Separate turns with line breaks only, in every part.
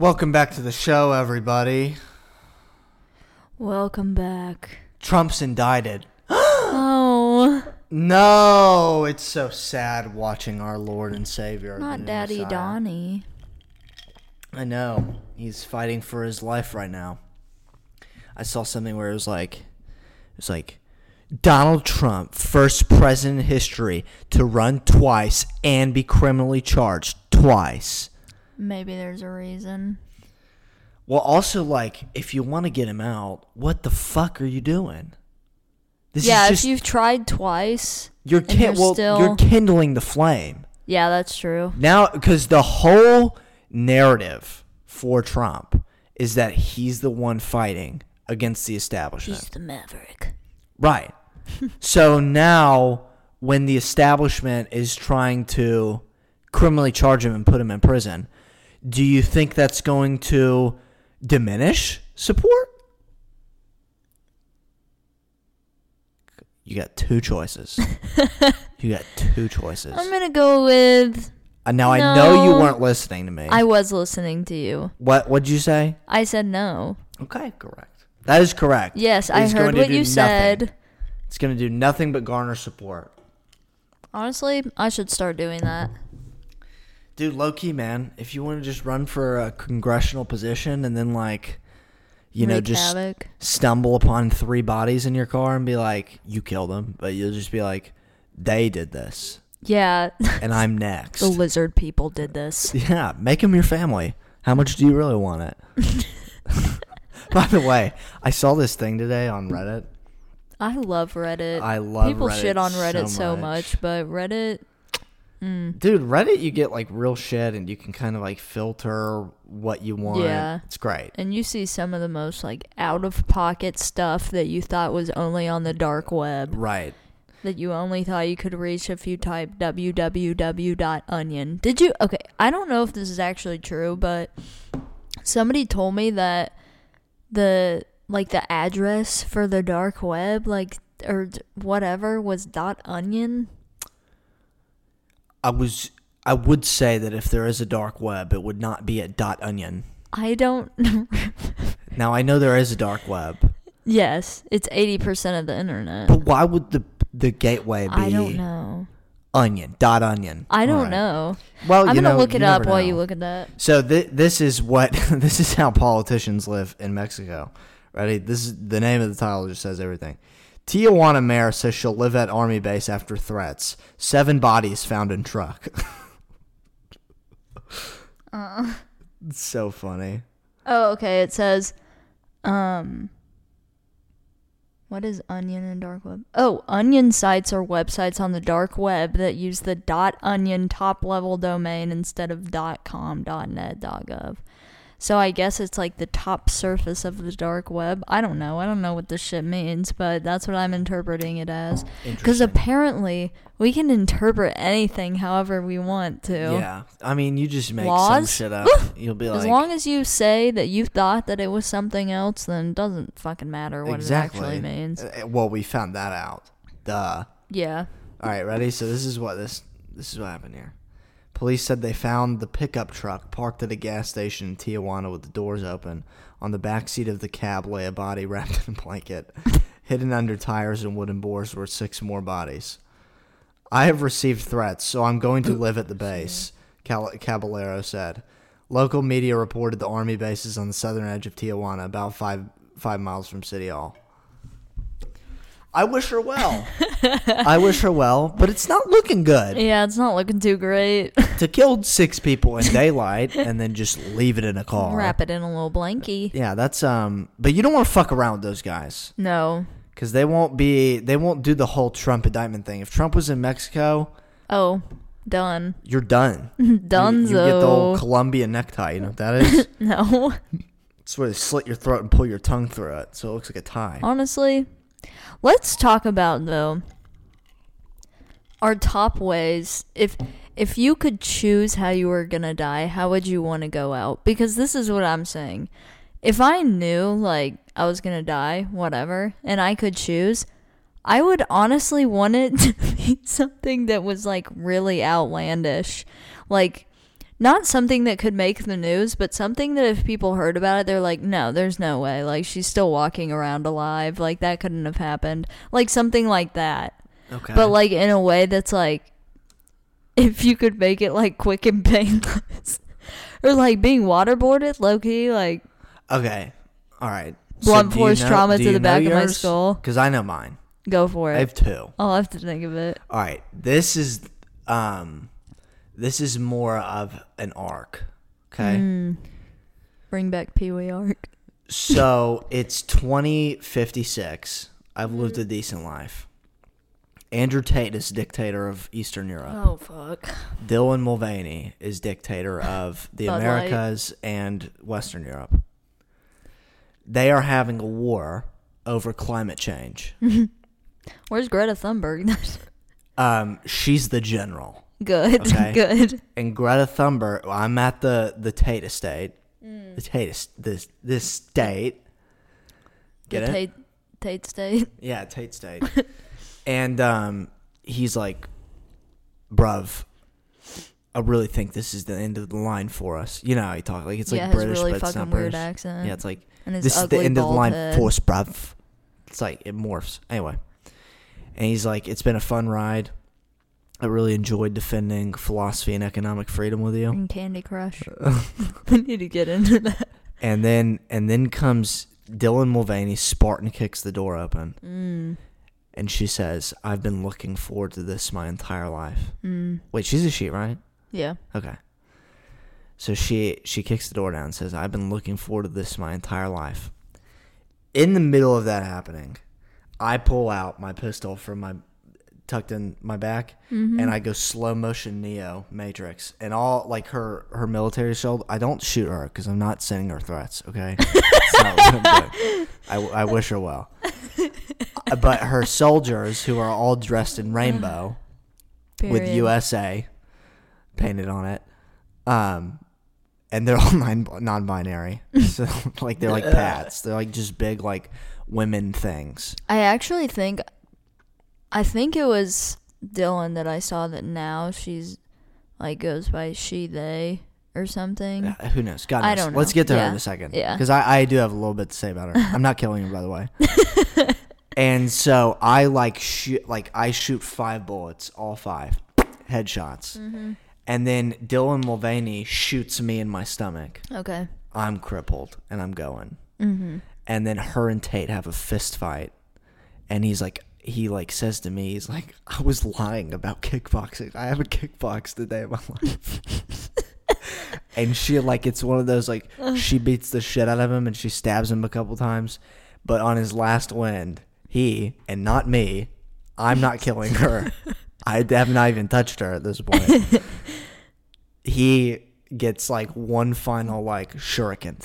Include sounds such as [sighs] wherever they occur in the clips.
Welcome back to the show, everybody.
Welcome back.
Trump's indicted. [gasps]
Oh,
No, it's so sad watching our Lord and Savior.
not Daddy
Messiah.
Donnie.
I know. He's fighting for his life right now. I saw something where it was like, it was like, Donald Trump, first president in history to run twice and be criminally charged twice.
Maybe there's a reason.
Well, also, like, if you want to get him out, what the fuck are you doing? This
yeah,
is just,
if you've tried twice.
you're,
you're
well,
still-
you're kindling the flame.
Yeah, that's true.
Now, because the whole narrative for Trump is that he's the one fighting against the establishment.
He's the maverick.
Right. [laughs] so now, when the establishment is trying to criminally charge him and put him in prison, do you think that's going to diminish support? You got two choices. [laughs] you got two choices.
I'm gonna go with.
Uh, now I know you weren't listening to me.
I was listening to you.
what what'd you say?
I said no.
Okay, correct. That is correct.
Yes, I
It's going
heard what you
nothing.
said.
It's going to do nothing but garner support.
Honestly, I should start doing that.
Dude, low key, man. If you want to just run for a congressional position and then like, you know,
Wreak
just
havoc.
stumble upon three bodies in your car and be like, you killed them, but you'll just be like, they did this,
Yeah,
and I'm next. [laughs]
the lizard people did this. [laughs]
yeah, make them your family. How much do you really want it? [laughs] By the way, I saw this thing today on Reddit.
I love Reddit.
I love
People
Reddit
shit on Reddit so,
much.
much, but Reddit. Mm,
Dude, Reddit, you get like real shit, and you can kind of like filter what you want.
Yeah.
it's great.
and you see some of the most like out of pocket stuff that you thought was only on the dark web.
Right.
that you only thought you could reach if you type www.onion. Did you? Okay, I don't know if this is actually true, but somebody told me that the like the address for the dark web, like or whatever, was dot onion.
I was. I would say that if there is a dark web, it would not be at dot onion.
I don't. [laughs]
Now I know there is a dark web,
yes, it's eighty percent of the internet.
but why would the the gateway be
I don't know.
onion dot onion?
I don't
Alright.
know.
Well,
I'm gonna
know,
look it up
never
while
know.
you look at that.
So th- this is what [laughs] this is how politicians live in Mexico. Ready? This is the name of the title just says everything. Tijuana mayor says she'll live at army base after threats. Seven bodies found in truck.
Uh.
It's so funny.
Oh, okay. It says, um, what is onion and dark web? Oh, onion sites are websites on the dark web that use the .onion top level domain instead of .com, .net, .gov. So I guess it's like the top surface of the dark web. I don't know. I don't know what this shit means, but that's what I'm interpreting it as. Because apparently we can interpret anything however we want to.
Yeah, I mean, you just make some
Laws?
shit up. [laughs] You'll be like,
As long as you say that you thought that it was something else, then it doesn't fucking matter what
exactly.
it actually means.
Uh, Well, we found that out. Duh.
Yeah.
All right, ready? So this is what this this is what happened here. Police said they found the pickup truck parked at a gas station in Tijuana with the doors open. On the back seat of the cab lay a body wrapped in a blanket. [laughs] Hidden under tires and wooden boards were six more bodies. I have received threats, so I'm going to live at the base, Cal- Caballero said. Local media reported the army base is on the southern edge of Tijuana, about five five miles from City Hall. I wish her well. I wish her well, but it's not looking good. [laughs]
Yeah, it's not looking too great.
to [laughs] kill six people in daylight and then just leave it in a car.
Wrap it in a little blankie.
Yeah, that's um. But you don't want to fuck around with those guys
No.
because they won't be. They won't do the whole Trump indictment thing. If Trump was in Mexico,
Oh, done.
you're done. [laughs] You, you get the old Colombian necktie. You know what that is?
no.
it's where they slit your throat and pull your tongue through it, so it looks like a tie.
Honestly, let's talk about though our top ways. If if you could choose how you were gonna die, how would you want to go out? Because this is what I'm saying. If I knew like I was gonna die, whatever, and I could choose, I would honestly want it [laughs] to be something that was like really outlandish, like not something that could make the news, but something that if people heard about it, they're like, no, there's no way. Like, she's still walking around alive. Like, that couldn't have happened. Like, something like that.
Okay.
But, like, in a way that's like, if you could make it, like, quick and [laughs] painless. or, like, being waterboarded, low key, like,
okay. All right.
Blunt
you
force
know-
trauma to the back of my skull.
Because I know mine.
go for it.
I have two.
I'll have to think of it.
All right. This is um, this is more of an arc. Okay.
Mm. Bring back Pee Wee Arc.
So it's 2056. I've lived a decent life. Andrew Tate is dictator of Eastern Europe.
Oh, fuck.
Dylan Mulvaney is dictator of the
Bud Light.
Americas and Western Europe. They are having a war over climate change. [laughs]
Where's Greta Thunberg? [laughs]
Um, she's the general.
Good. [laughs]
Okay.
Good.
and Greta Thunberg. well, I'm at the the Tate estate.
Mm.
The Tate this this state. Get
the
it?
Tate, Tate State. [laughs]
Yeah, Tate State. and um, he's like, "Bruv, I really think this is the end of the line for us." You know how he talks like it's
yeah,
like British,
really
but it's not
weird
British.
accent.
Yeah, it's like this is the end of the line
head.
for us, bruv. It's like it morphs anyway. And he's like, "It's been a fun ride." I really enjoyed defending philosophy and economic freedom with you.
And Candy Crush. [laughs] [laughs] we need to get into that.
And then and then comes Dylan Mulvaney. Spartan kicks the door open,
Mm.
and she says, "I've been looking forward to this my entire life."
Mm.
Wait, she's a she, right?
Yeah.
Okay. So she she kicks the door down and says, "I've been looking forward to this my entire life." In the middle of that happening, I pull out my pistol from my tucked in my back,
Mm-hmm.
and I go slow motion Neo Matrix, and all like her her military shield. I don't shoot her because I'm not sending her threats. Okay, not what I'm doing. I, I wish her well, [laughs] but her soldiers who are all dressed in rainbow with USA painted on it. Um, and they're all [laughs] non non-binary, [laughs] so like they're like pats. They're like just big like women things.
I actually think, I think it was Dylan that I saw that now she's like goes by she they or something.
Uh, who knows? God knows.
I don't
Let's get to her in a second.
Yeah.
because I, I do have a little bit to say about her. [laughs] I'm not killing her, by the way. [laughs] and so I like shoot like I shoot five bullets, all five headshots,
Mm-hmm.
and then Dylan Mulvaney shoots me in my stomach.
Okay.
I'm crippled and I'm going.
Mm-hmm.
and then her and Tate have a fist fight, and he's like, he like says to me, he's like, I was lying about kickboxing. I haven't kickboxed a day of my [laughs] life. and she like, it's one of those like, she beats the shit out of him and she stabs him a couple times, but on his last wind, he and not me, I'm not killing her. [laughs] I have not even touched her at this point. [laughs] he gets like one final like shuriken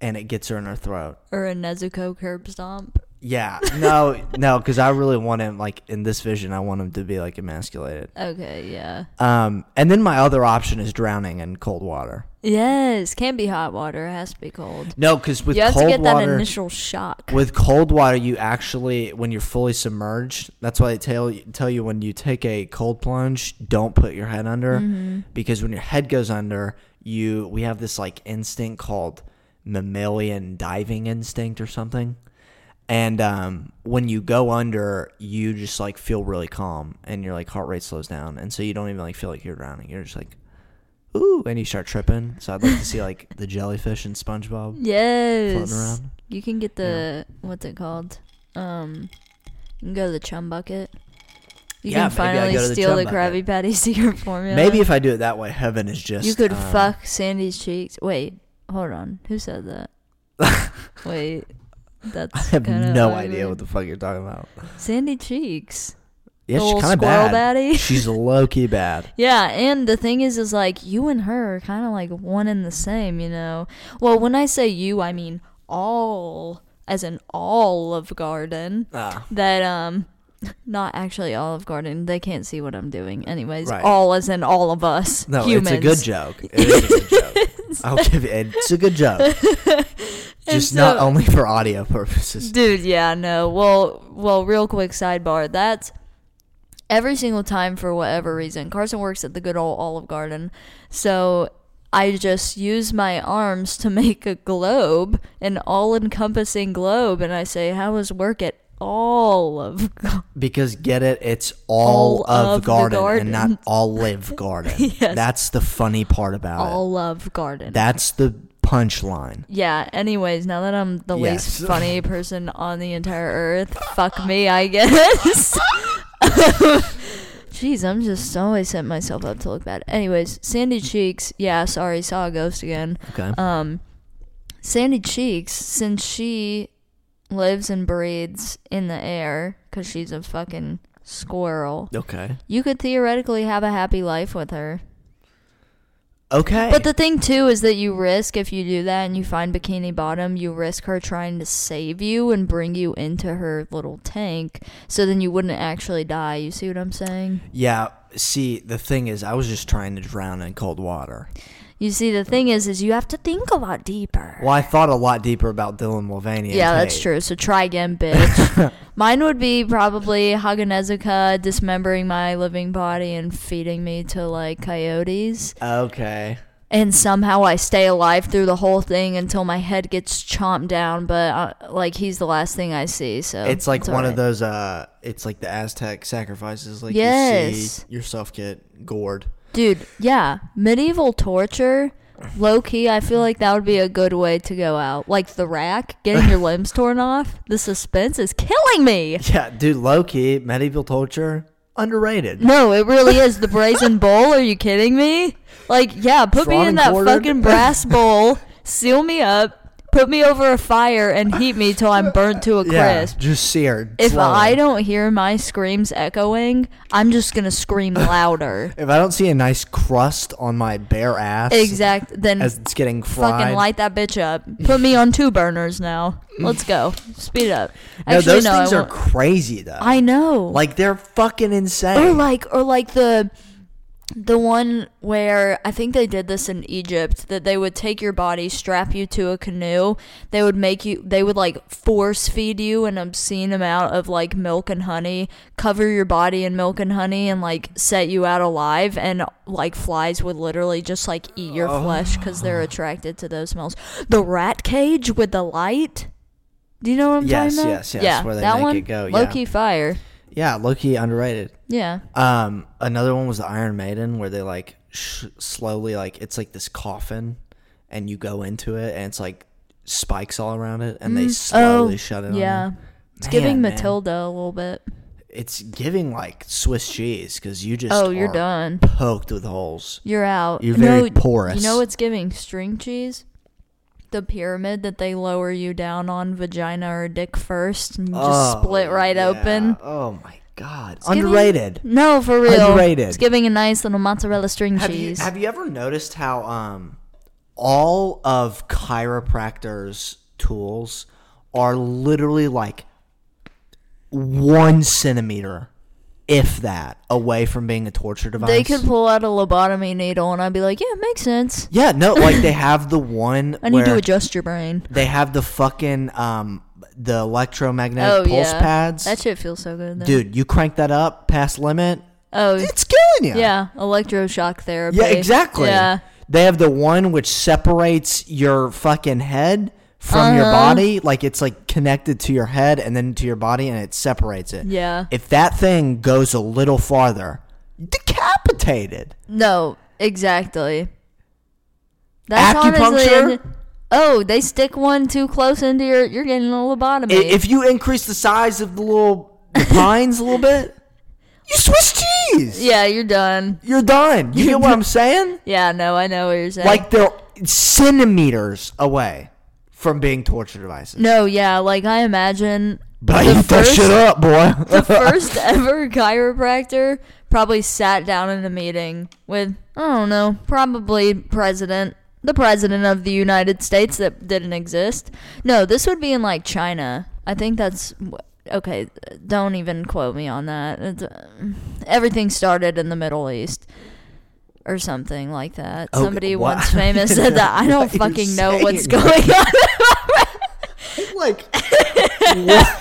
and it gets her in her throat.
Or a Nezuko curb stomp.
Yeah, no, no, because I really want him like in this vision. I want him to be like emasculated.
Okay, yeah.
Um, and then my other option is drowning in cold water.
Yes, can't be hot water. It has to be cold.
No, because with
you have
cold
to get that initial shock.
with cold water, you actually when you're fully submerged. That's why they tell tell you when you take a cold plunge, don't put your head under
Mm-hmm.
because when your head goes under, you we have this like instinct called mammalian diving instinct or something. And um, when you go under, you just like feel really calm, and your like heart rate slows down, and so you don't even like feel like you're drowning. You're just like, ooh, and you start tripping. So I'd like to see like the jellyfish and SpongeBob [laughs]
yes.
floating around.
You can get the what's it called? Um, you can go to the chum bucket. You
Yeah,
can finally
go to the
steal the
bucket.
Krabby Patty [laughs] secret formula.
Maybe if I do it that way, heaven is just.
you could
um,
fuck Sandy's cheeks. Wait, hold on. Who said that? [laughs] Wait, that's. [laughs]
I have
kinda
no idea what the fuck you're talking about.
Sandy cheeks.
Yeah, she's kind of bad.
baddie. [laughs]
She's low key bad.
Yeah, and the thing is, is like you and her are kind of like one and the same, you know. Well, when I say you, I mean all, as in Olive Garden.
Ah,
That um, [laughs] not actually Olive Garden. They can't see what I'm doing. Anyways,
Right.
all as in all of us. [laughs]
no,
humans.
it's a good joke. It is a good joke. [laughs] I'll give. It. It's a good joke. Just not
so-
only for audio purposes.
Dude, yeah, no. Well, well, real quick sidebar. That's every single time for whatever reason. Carson works at the good old Olive Garden, so I just use my arms to make a globe, an all-encompassing globe, and I say, "How was work at Olive?" [laughs] Gar-"
Because get it, it's all,
All
of,
of the
garden, and
garden.
not [laughs] olive garden. [laughs]
Yes.
That's the funny part about it.
Olive Garden.
That's the punchline.
yeah. Anyways, now that I'm the
Yes.
least funny person on the entire earth, fuck me, I guess. Jeez, I'm just always setting myself up to look bad. Anyways, Sandy Cheeks. Yeah, sorry, saw a ghost again.
Okay.
Um, Sandy Cheeks, since she lives and breathes in the air because she's a fucking squirrel,
okay.
you could theoretically have a happy life with her.
Okay.
But the thing too is that you risk if you do that and you find Bikini Bottom, you risk her trying to save you and bring you into her little tank, so then you wouldn't actually die. You see what I'm saying?
yeah. See, the thing is, I was just trying to drown in cold water.
You see, the thing is, is you have to think a lot deeper.
Well, I thought a lot deeper about Dylan Mulvaney.
Yeah, that's
Kate.
true. So try again, [laughs] bitch. Mine would be probably Hagenezuka dismembering my living body and feeding me to like coyotes.
Okay.
And somehow I stay alive through the whole thing until my head gets chomped down. But uh, like he's the last thing I see. So
It's like one of those. Uh, it's like the Aztec sacrifices. Like you
Yes.
see yourself get gored.
Dude, yeah, medieval torture. Low key, I feel like that would be a good way to go out. Like the rack, getting your [laughs] limbs torn off. The suspense is killing me.
Yeah, dude. Low key medieval torture underrated.
No, it really is. The brazen [laughs] bull? Are you kidding me? Like, yeah, put me in that
quartered?
fucking brass [laughs] bull, seal me up, put me over a fire, and heat me till I'm burnt to a [laughs]
Yeah,
crisp.
just seared.
If
slowly.
I don't hear my screams echoing, I'm just gonna scream [laughs] louder.
if I don't see a nice crust on my bare ass,
exact. Then
as it's getting fried.
fucking light that bitch up. Put me on two burners now. Let's go. Speed it up.
no,
Actually,
those
no,
things are crazy though.
I know.
like they're fucking insane.
or like or like the the one where I think they did this in Egypt that they would take your body, strap you to a canoe. They would make you they would like force feed you an obscene amount of like milk and honey, cover your body in milk and honey and like set you out alive and like flies would literally just like eat your oh. flesh cuz they're attracted to those smells. The rat cage with the light? Do you know what I'm
Yes,
talking about?
yes, yes,
Yeah,
where they
that
make
one,
it go,
Low
yeah.
key fire.
Yeah, low key underrated.
Yeah.
Um, another one was the Iron Maiden, where they like sh- slowly like it's like this coffin, and you go into it, and it's like spikes all around it, and they slowly
oh,
shut it.
Yeah. It's
Man,
giving
man.
Matilda a little bit.
It's giving like Swiss cheese because you just
Oh, you're done.
poked with holes.
You're out.
You're very
no,
porous.
You know what's giving string cheese? The pyramid that they lower you down on vagina or dick first and you just
Oh,
split right
yeah.
open.
Oh my god,
giving-
underrated.
No, for real.
Underrated.
It's giving a nice little mozzarella string
Have you
cheese.
have you ever noticed how um all of chiropractors' tools are literally like one centimeter, if that, away from being a torture device?
they could pull out a lobotomy needle and I'd be like, yeah, it makes sense.
Yeah, no, [laughs] like they have the one
I need to adjust your brain.
they have the fucking um the electromagnetic
Oh,
pulse
yeah.
pads.
That shit feels so good. Though.
Dude, you crank that up past limit,
Oh,
it's killing you.
yeah. Electroshock therapy.
Yeah, exactly.
Yeah.
They have the one which separates your fucking head from your
Uh-huh.
body, like it's like connected to your head and then to your body, and it separates it.
Yeah.
If that thing goes a little farther, decapitated.
No, exactly. That's
Acupuncture?
honestly. Oh, they stick one too close into your. You're getting a lobotomy.
I- If you increase the size of the little the [laughs] pines a little bit, you Swiss cheese.
yeah, you're done.
You're done. You get what I'm saying?
Yeah, no, I know what you're saying.
Like they're centimeters away from being torture devices.
no, yeah, like I imagine
But I eat that shit up, boy.
the [laughs] first ever chiropractor probably sat down in a meeting with I don't know, probably president, the president of the United States that didn't exist. No, this would be in like China. I think that's okay. Don't even quote me on that. It's, uh, everything started in the Middle East. Or something like that.
Okay,
Somebody once famous said that. I [laughs] don't fucking know what's going on. [laughs]
like [laughs]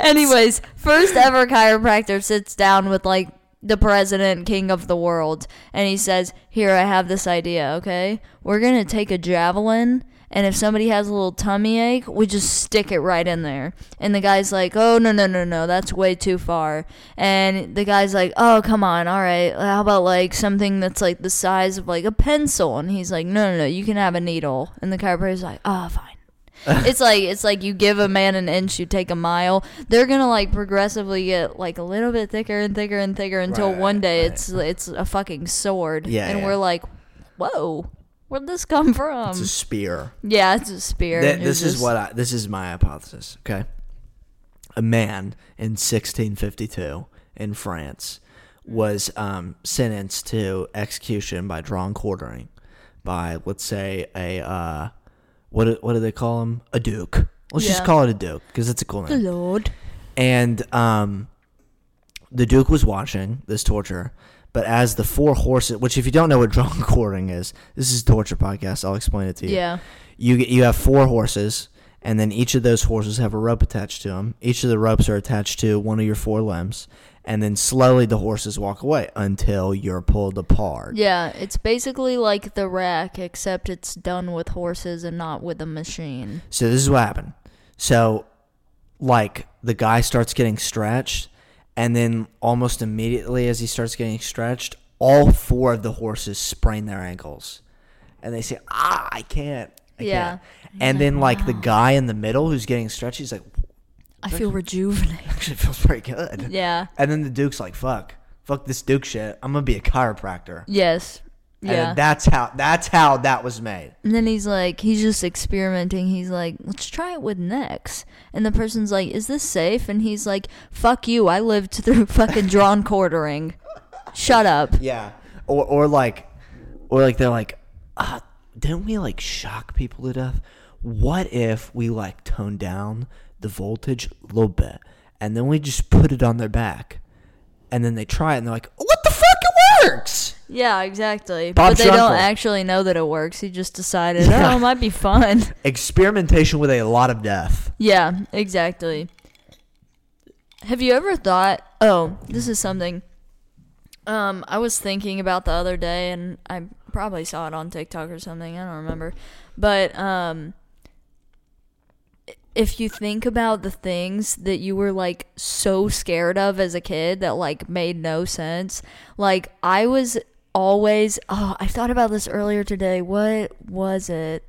Anyways, first ever chiropractor sits down with like the president, king of the world, and he says, "Here, I have this idea. Okay, we're gonna take a javelin." And if somebody has a little tummy ache, we just stick it right in there. And the guy's like, oh, no, no, no, no, that's way too far. And the guy's like, oh, come on, all right. How about like something that's like the size of like a pencil? And he's like, no, no, no, you can have a needle. And the chiropractor's like, oh, fine. [laughs] it's like it's like you give a man an inch, you take a mile. They're gonna like progressively get like a little bit thicker and thicker and thicker until
Right,
one day
right.
it's it's a fucking sword.
Yeah,
and
yeah.
we're like, whoa, where'd this come from?
It's a spear.
yeah, it's a spear.
Th- this is
just-
what I, this is my hypothesis. Okay, a man in 1652 in France was um, sentenced to execution by drawn quartering by let's say a uh, what do- what do they call him? A duke. Let's just call it a duke because it's a cool name. the.
Lord.
And um, the Duke was watching this torture, but as the four horses, which if you don't know what drawn [laughs] quartering is, this is a torture podcast. I'll explain it to you.
Yeah.
You you have four horses, and then each of those horses have a rope attached to them. Each of the ropes are attached to one of your four limbs, and then slowly the horses walk away until you're pulled apart.
Yeah, it's basically like the rack, except it's done with horses and not with a machine.
So this is what happened. So, like the guy starts getting stretched, and then almost immediately as he starts getting stretched, all four of the horses sprain their ankles, and they say, "Ah, I can't." I
Yeah.
Can't. And then like the guy in the middle who's getting stretched, he's like,
I feel rejuvenated.
"Actually, feels pretty good."
Yeah.
And then the Duke's like, "Fuck, fuck this Duke shit. I'm gonna be a chiropractor."
Yes.
And
Yeah.
then that's how that's how that was made.
And then he's like, he's just experimenting. He's like, let's try it with necks. And the person's like, is this safe? And he's like, fuck you. I lived [laughs] through fucking drawn quartering. Shut up.
Yeah. Or or like or like they're like, uh, didn't we like shock people to death? What if we like tone down the voltage a little bit and then we just put it on their back? And then they try it and they're like, What it works?
Yeah, exactly.
Bob
but they don't actually know that it works. He just decided,
Yeah.
oh, it might be fun. [laughs]
Experimentation with a lot of death.
Yeah, exactly. Have you ever thought, oh, this is something um I was thinking about the other day and I probably saw it on TikTok or something, I don't remember. But um if you think about the things that you were like so scared of as a kid that like made no sense, like I was always oh, I thought about this earlier today. What was it?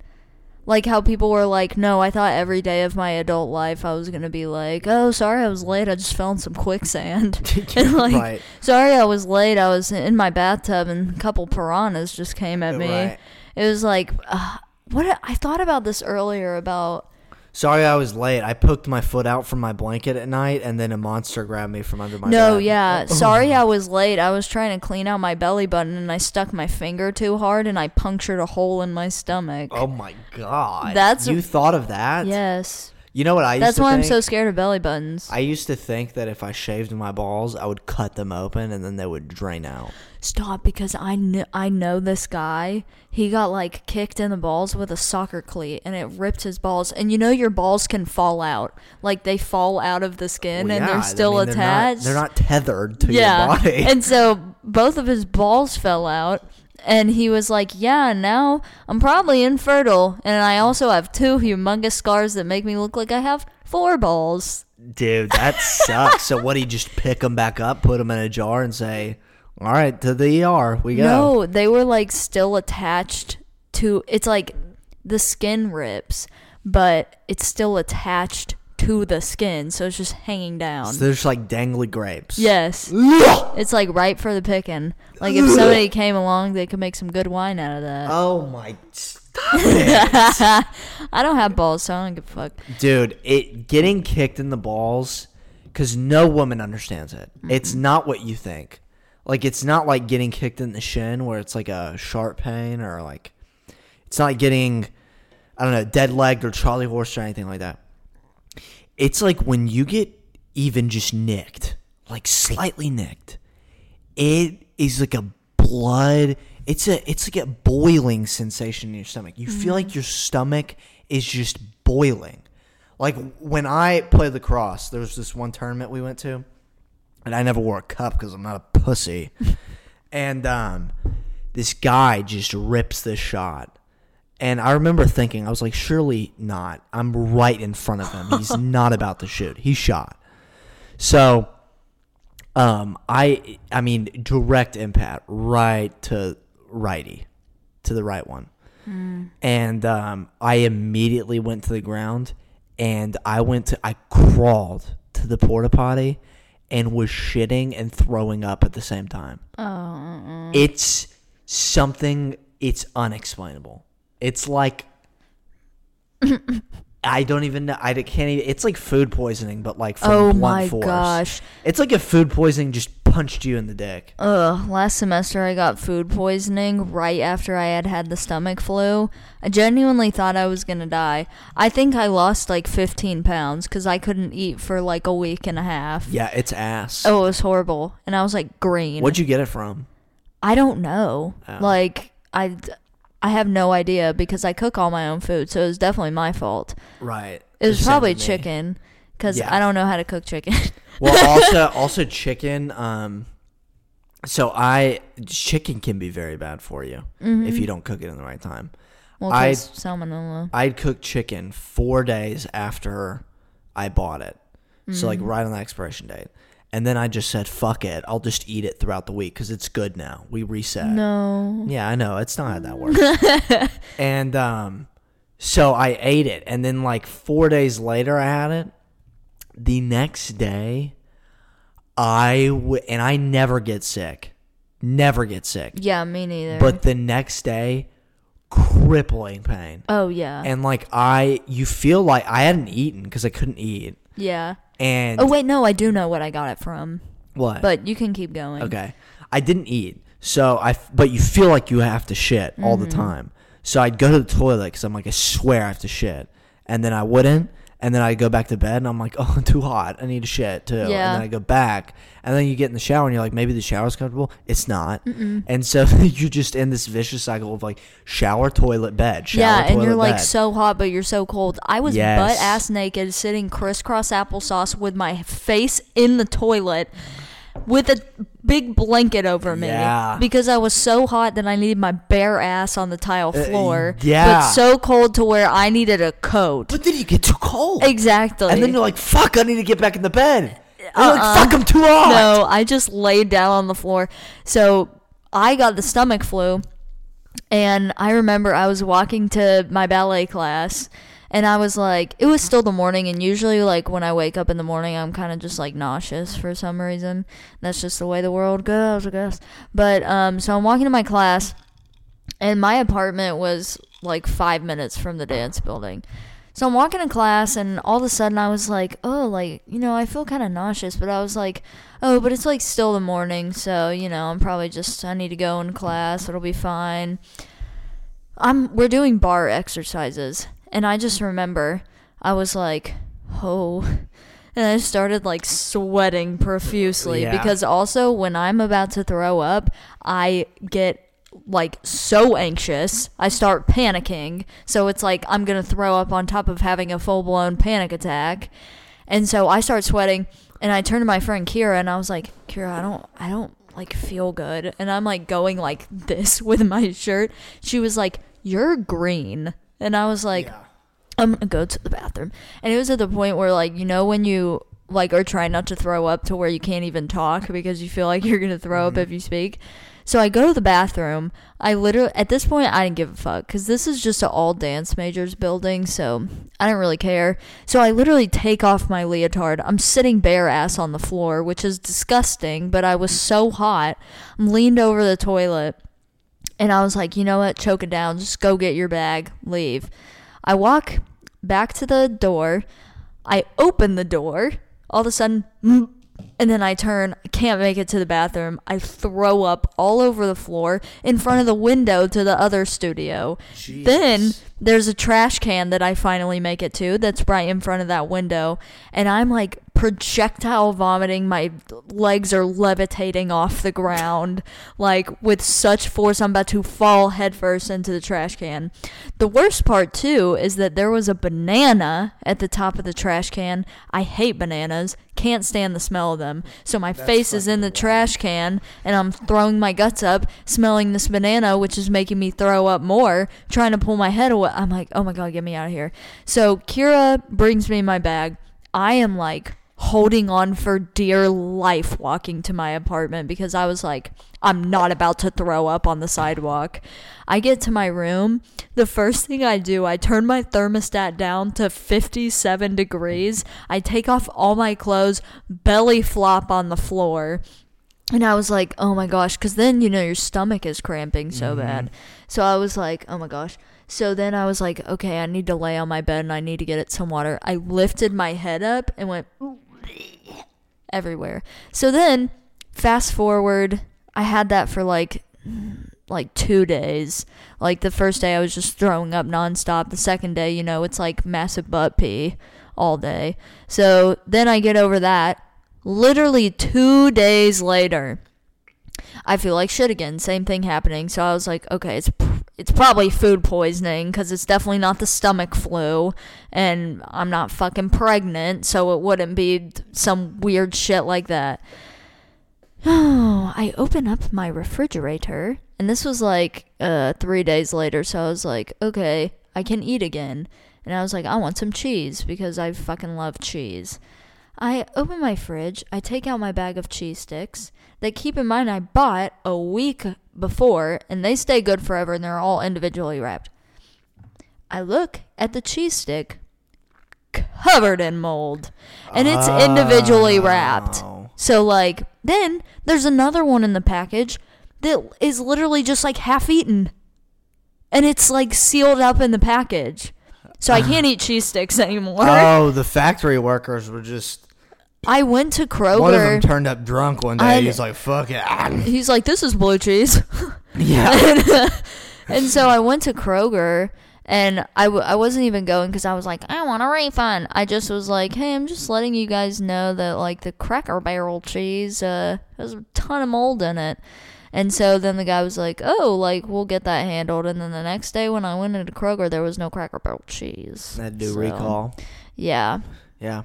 like how people were like, no, I thought every day of my adult life I was gonna be like, oh, sorry I was late, I just fell in some quicksand, [laughs] and like,
Right.
sorry I was late, I was in my bathtub and a couple piranhas just came at me.
Right.
It was like, uh, what I thought about this earlier about.
Sorry I was late. I poked my foot out from my blanket at night and then a monster grabbed me from under my
No,
bed.
yeah. Oh. Sorry I [laughs] was late. I was trying to clean out my belly button and I stuck my finger too hard and I punctured a hole in my stomach.
Oh my god.
That's-
you thought of that?
yes.
You know what I used
That's
to
why I'm
think?
so scared of belly buttons.
I used to think that if I shaved my balls, I would cut them open and then they would drain out.
Stop because I kn- I know this guy. He got like kicked in the balls with a soccer cleat and it ripped his balls. And you know your balls can fall out. Like they fall out of the skin
Well,
and
yeah,
they're
I
still
mean, they're not-
attached.
They're not, tethered to
yeah.
your body. [laughs]
and so both of his balls fell out and he was like, "Yeah, now I'm probably infertile and I also have two humongous scars that make me look like I have four balls."
Dude, that sucks. so what? do you just pick them back up, put them in a jar, and say, "All right, to the ER we go."
No, they were like still attached to it's like the skin rips, but it's still attached to the skin, so it's just hanging down.
So they're just like dangly grapes.
yes. It's like ripe for the picking. Like if somebody came along, they could make some good wine out of that.
Oh my! Stop it, [laughs]
I don't have balls, so I don't give a fuck.
dude. It getting kicked in the balls because no woman understands it. It's not what you think. Like it's not like getting kicked in the shin where it's like a sharp pain or like it's not like getting I don't know dead legged or Charlie horse or anything like that. It's like when you get even just nicked, like slightly nicked. It is like a blood. It's a it's like a boiling sensation in your stomach. You feel mm-hmm. like your stomach is just boiling. Like when I played lacrosse, there was this one tournament we went to, and I never wore a cup because I'm not a pussy. [laughs] and um, this guy just rips this shot. And I remember thinking, I was like, surely not. I'm right in front of him. He's [laughs] not about to shoot. He shot. So, um, I, I mean, direct impact right to righty, to the right one. And um, I immediately went to the ground, and I went to, I crawled to the porta potty, and was shitting and throwing up at the same time.
Oh,
It's something. It's unexplainable. It's like [laughs] I don't even know. I can't. Even, it's like food poisoning, but like from
oh
blunt
my
force.
gosh.
It's like if food poisoning just punched you in the dick.
Ugh, last semester I got food poisoning right after I had had the stomach flu. I genuinely thought I was gonna die. I think I lost like 15 pounds because I couldn't eat for like a week and a half.
Yeah, it's ass.
Oh, it was horrible. And I was like green.
What'd you get it from?
I don't know.
Oh.
Like, I, I have no idea because I cook all my own food, so it was definitely my fault.
Right.
It was probably
me.
chicken because
Yeah.
I don't know how to cook chicken. [laughs]
Well, also also chicken. Um, so I chicken can be very bad for you
Mm-hmm.
if you don't cook it in the right time.
well,
I-
'cause salmonella.
I'd cooked chicken four days after I bought it. So like right on the expiration date. And then I just said, "Fuck it, I'll just eat it throughout the week because it's good now. We reset."
No.
Yeah, I know it's not how that works. [laughs] and um, so I ate it, and then like four days later, I had it. The next day, I w- and I never get sick, never get sick.
Yeah, me neither.
But the next day, crippling pain,
oh yeah,
and like I, you feel like I hadn't eaten because I couldn't eat,
yeah.
and
Oh wait, no, I do know what I got it from.
what?
But you can keep going.
Okay. I didn't eat. So I, f- but you feel like you have to shit all
Mm-hmm.
the time. So I'd go to the toilet because I'm like, I swear I have to shit. And then I wouldn't. And then I'd go back to bed and I'm like, [laughs] oh, too hot. I need to shit too.
Yeah.
And then I go back. And then you get in the shower and you're like, maybe the shower's comfortable. It's not. And so [laughs] you're just in this vicious cycle of like shower, toilet, bed. Shower,
yeah, and you're like
bed.
so hot, but you're so cold. I was
Yes.
butt ass naked, sitting crisscross applesauce with my face in the toilet, with a big blanket over me
Yeah.
because I was so hot that I needed my bare ass on the tile floor.
Uh, yeah.
but so cold to where I needed a coat.
But then you get too cold.
Exactly.
And then you're like, fuck, I need to get back in the bed.
Uh-uh.
like, fuck, I'm too hot.
No, I just laid down on the floor. So I got the stomach flu. And I remember I was walking to my ballet class and I was like, it was still the morning. And usually, like, when I wake up in the morning, I'm kind of just like nauseous for some reason. That's just the way the world goes, I guess. But, um, so I'm walking to my class and my apartment was like five minutes from the dance building. So I'm walking to class, and all of a sudden I was like, oh, like, you know, I feel kind of nauseous, but I was like, oh, but it's like still the morning, so, you know, I'm probably just, I need to go in class, it'll be fine. I'm, we're doing bar exercises, and I just remember I was like, oh, [laughs] and I started like sweating profusely
Yeah.
because also when I'm about to throw up, I get like so anxious. I start panicking. So it's like I'm going to throw up on top of having a full blown panic attack. And so I start sweating and I turn to my friend Kira and I was like, "Kira, I don't I don't like feel good." And I'm like going like [laughs] this with my shirt. She was like, "You're green." And I was like, I'm gonna go to the bathroom. And it was at the point where like, you know when you like are trying not to throw up to where you can't even talk because you feel like you're gonna throw up if mm-hmm. you speak. So I go to the bathroom. I literally at this point I didn't give a fuck because this is just an all dance majors building, so I didn't really care. So I literally take off my leotard. I'm sitting bare ass on the floor, which is disgusting, but I was so hot. I'm leaned over the toilet. And I was like, you know what? Choke it down. Just go get your bag. Leave. I walk back to the door. I open the door. All of a sudden, [clears throat] and then I turn. I can't make it to the bathroom. I throw up all over the floor in front of the window to the other studio. Then there's a trash can that I finally make it to that's right in front of that window. And I'm like projectile vomiting. My legs are levitating off the ground, like with such force. I'm about to fall headfirst into the trash can. The worst part, too, is that there was a banana at the top of the trash can. I hate bananas. Can't stand the smell of them. So my face is in the trash can and I'm throwing my guts up, smelling this banana, which is making me throw up more, trying to pull my head away. I'm like, oh my God, get me out of here. So Kira brings me my bag. I am like holding on for dear life walking to my apartment because I was like, I'm not about to throw up on the sidewalk. I get to my room. The first thing I do, I turn my thermostat down to 57 degrees. I take off all my clothes, belly flop on the floor. And I was like, oh my gosh, because then, you know, your stomach is cramping so mm-hmm. bad. So I was like, oh my gosh. So then I was like, okay, I need to lay on my bed and I need to get it some water. I lifted my head up and went everywhere. So then, fast forward, I had that for like like two days. Like the first day, I was just throwing up nonstop. The second day, you know, it's like massive butt pee all day. So then I get over that. Literally two days later, I feel like shit again. Same thing happening. So I was like, okay, it's it's probably food poisoning because it's definitely not the stomach flu, and I'm not fucking pregnant, so it wouldn't be some weird shit like that. Oh, [sighs] I open up my refrigerator, and this was like uh, three days later. So I was like, okay, I can eat again. And I was like, I want some cheese because I fucking love cheese. I open my fridge, I take out my bag of cheese sticks that keep in mind I bought a week before, and they stay good forever and they're all individually wrapped. I look at the cheese stick covered in mold, and it's oh. individually wrapped.
Oh.
So, like, then there's another one in the package that is literally just like half eaten. And it's like sealed up in the package. So I can't eat cheese sticks [laughs] anymore.
Oh, the factory workers were just.
I went to Kroger.
One of them turned up drunk one day.
I-
He's like, "Fuck it." [laughs]
He's like, this is blue cheese. [laughs]
Yeah. [laughs]
and so I went to Kroger and I, w- I wasn't even going because I was like, I want a refund. I just was like, hey, I'm just letting you guys know that like the Cracker Barrel cheese uh, has a ton of mold in it. And so then the guy was like, oh, like we'll get that handled. And then the next day when I went into Kroger, there was no Cracker Barrel cheese.
That do
So,
recall.
Yeah.
Yeah.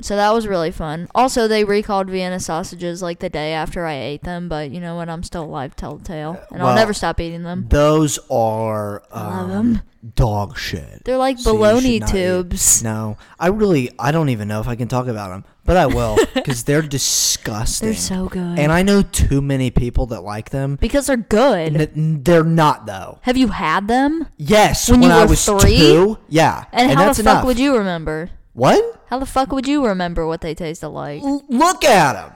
So that was really fun. Also, they recalled Vienna sausages like the day after I ate them, but you know what? I'm still alive, telltale, and
well,
I'll never stop eating them.
Those are um, dog shit.
They're like
So
bologna
not eat-
tubes.
No, I really, I don't even know if I can talk about them, but I will [laughs] because they're disgusting.
They're so good.
And I know too many people that like them.
because they're good.
N- They're not though.
Have you had them?
Yes,
When
when,
you
I
were
was
three?
two. Yeah,
And, how
that's
the fuck
enough.
would you remember?
What?
How the fuck would you remember what they tasted like?
L- look at them.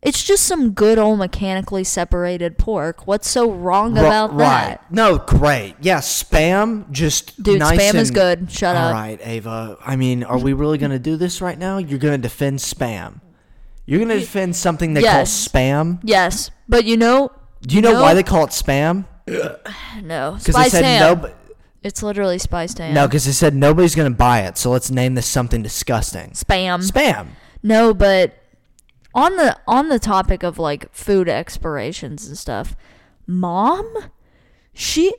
It's just some good old mechanically separated pork. What's so wrong about
right.
that?
No, great. Yeah, spam. Just
Dude,
nice
spam is good. Shut
All
up.
right, Ava. I mean, are we really going to do this right now? You're going to defend spam. You're going to defend something they
Yes.
call spam.
Yes, but you know,
Do you know
No.
why they call it spam? [sighs]
no.
Because they said no.
It's literally spiced ham.
No, because they said nobody's going to buy it. So let's name this something disgusting.
spam.
Spam.
No, but on the on the topic of like food expirations and stuff, mom, she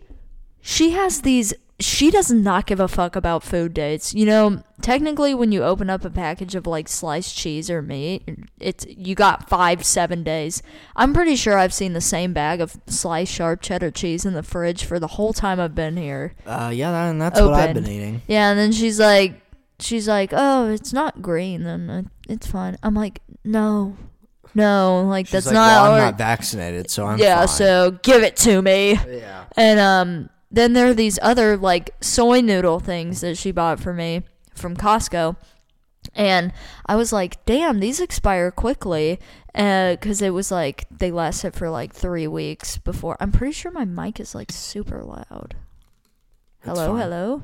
she has these she does not give a fuck about food dates. You know, technically when you open up a package of like sliced cheese or meat, it's you got 5 7 days. I'm pretty sure I've seen the same bag of sliced sharp cheddar cheese in the fridge for the whole time I've been here.
Uh, yeah, that, and that's what I've been eating.
Yeah, and then she's like, she's like, oh, it's not green, then it's fine. I'm like, no, no, like
She's
that's
like,
not.
well, I'm not vaccinated, so I'm
yeah,
fine.
so give it to me.
yeah.
And um, then there are these other like soy noodle things that she bought for me from Costco. And I was like, damn, these expire quickly. Because it was like, they lasted for like three weeks before. I'm pretty sure my mic is like super loud. Hello,
fine.
hello.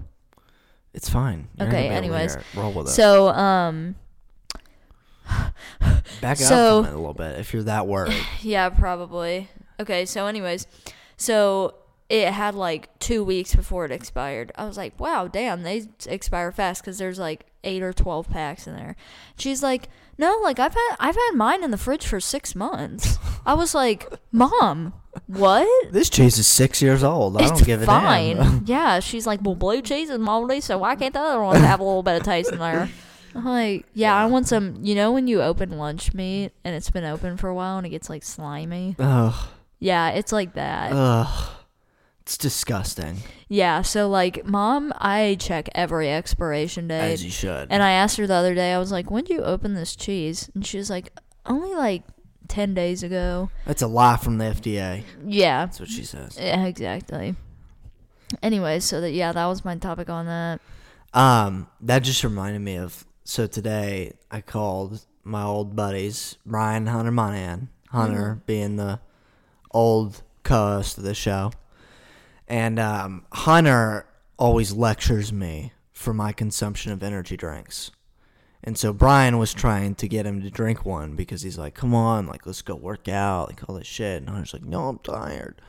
It's fine. You're
Okay,
gonna be able to
anyways.
roll with it.
So, um, [sighs]
Back
so-
up a little bit if you're that worried. [laughs]
Yeah, probably. Okay, so anyways, so it had like two weeks before it expired. I was like, wow, damn, they expire fast because there's like eight or twelve packs in there. She's like, no, like I've had I've had mine in the fridge for six months. I was like, mom, what?
this cheese is six years old. I
it's
don't give a
fine.
damn. [laughs]
yeah, she's like, well, blue cheese is moldy, so why can't the other ones have a little bit of taste in there? I'm like, yeah, I want some. You know, when you open lunch meat and it's been open for a while and it gets like slimy.
Ugh,
Yeah, it's like that.
ugh, it's disgusting.
Yeah, so like, mom, I check every expiration date.
As you should.
And I asked her the other day, I was like, when did you open this cheese? And she was like, only like 10 days ago.
That's a lie from the FDA.
Yeah,
That's what she says.
yeah exactly. Anyway, so that, yeah, that was my topic on that.
Um, that just reminded me of so today I called my old buddies Ryan Hunter Monahan, Hunter being the old co-host of the show, and um, Hunter always lectures me for my consumption of energy drinks. And so Brian was trying to get him to drink one because he's like, "Come on, like let's go work out, like all this shit." And Hunter's like, "No, I'm tired."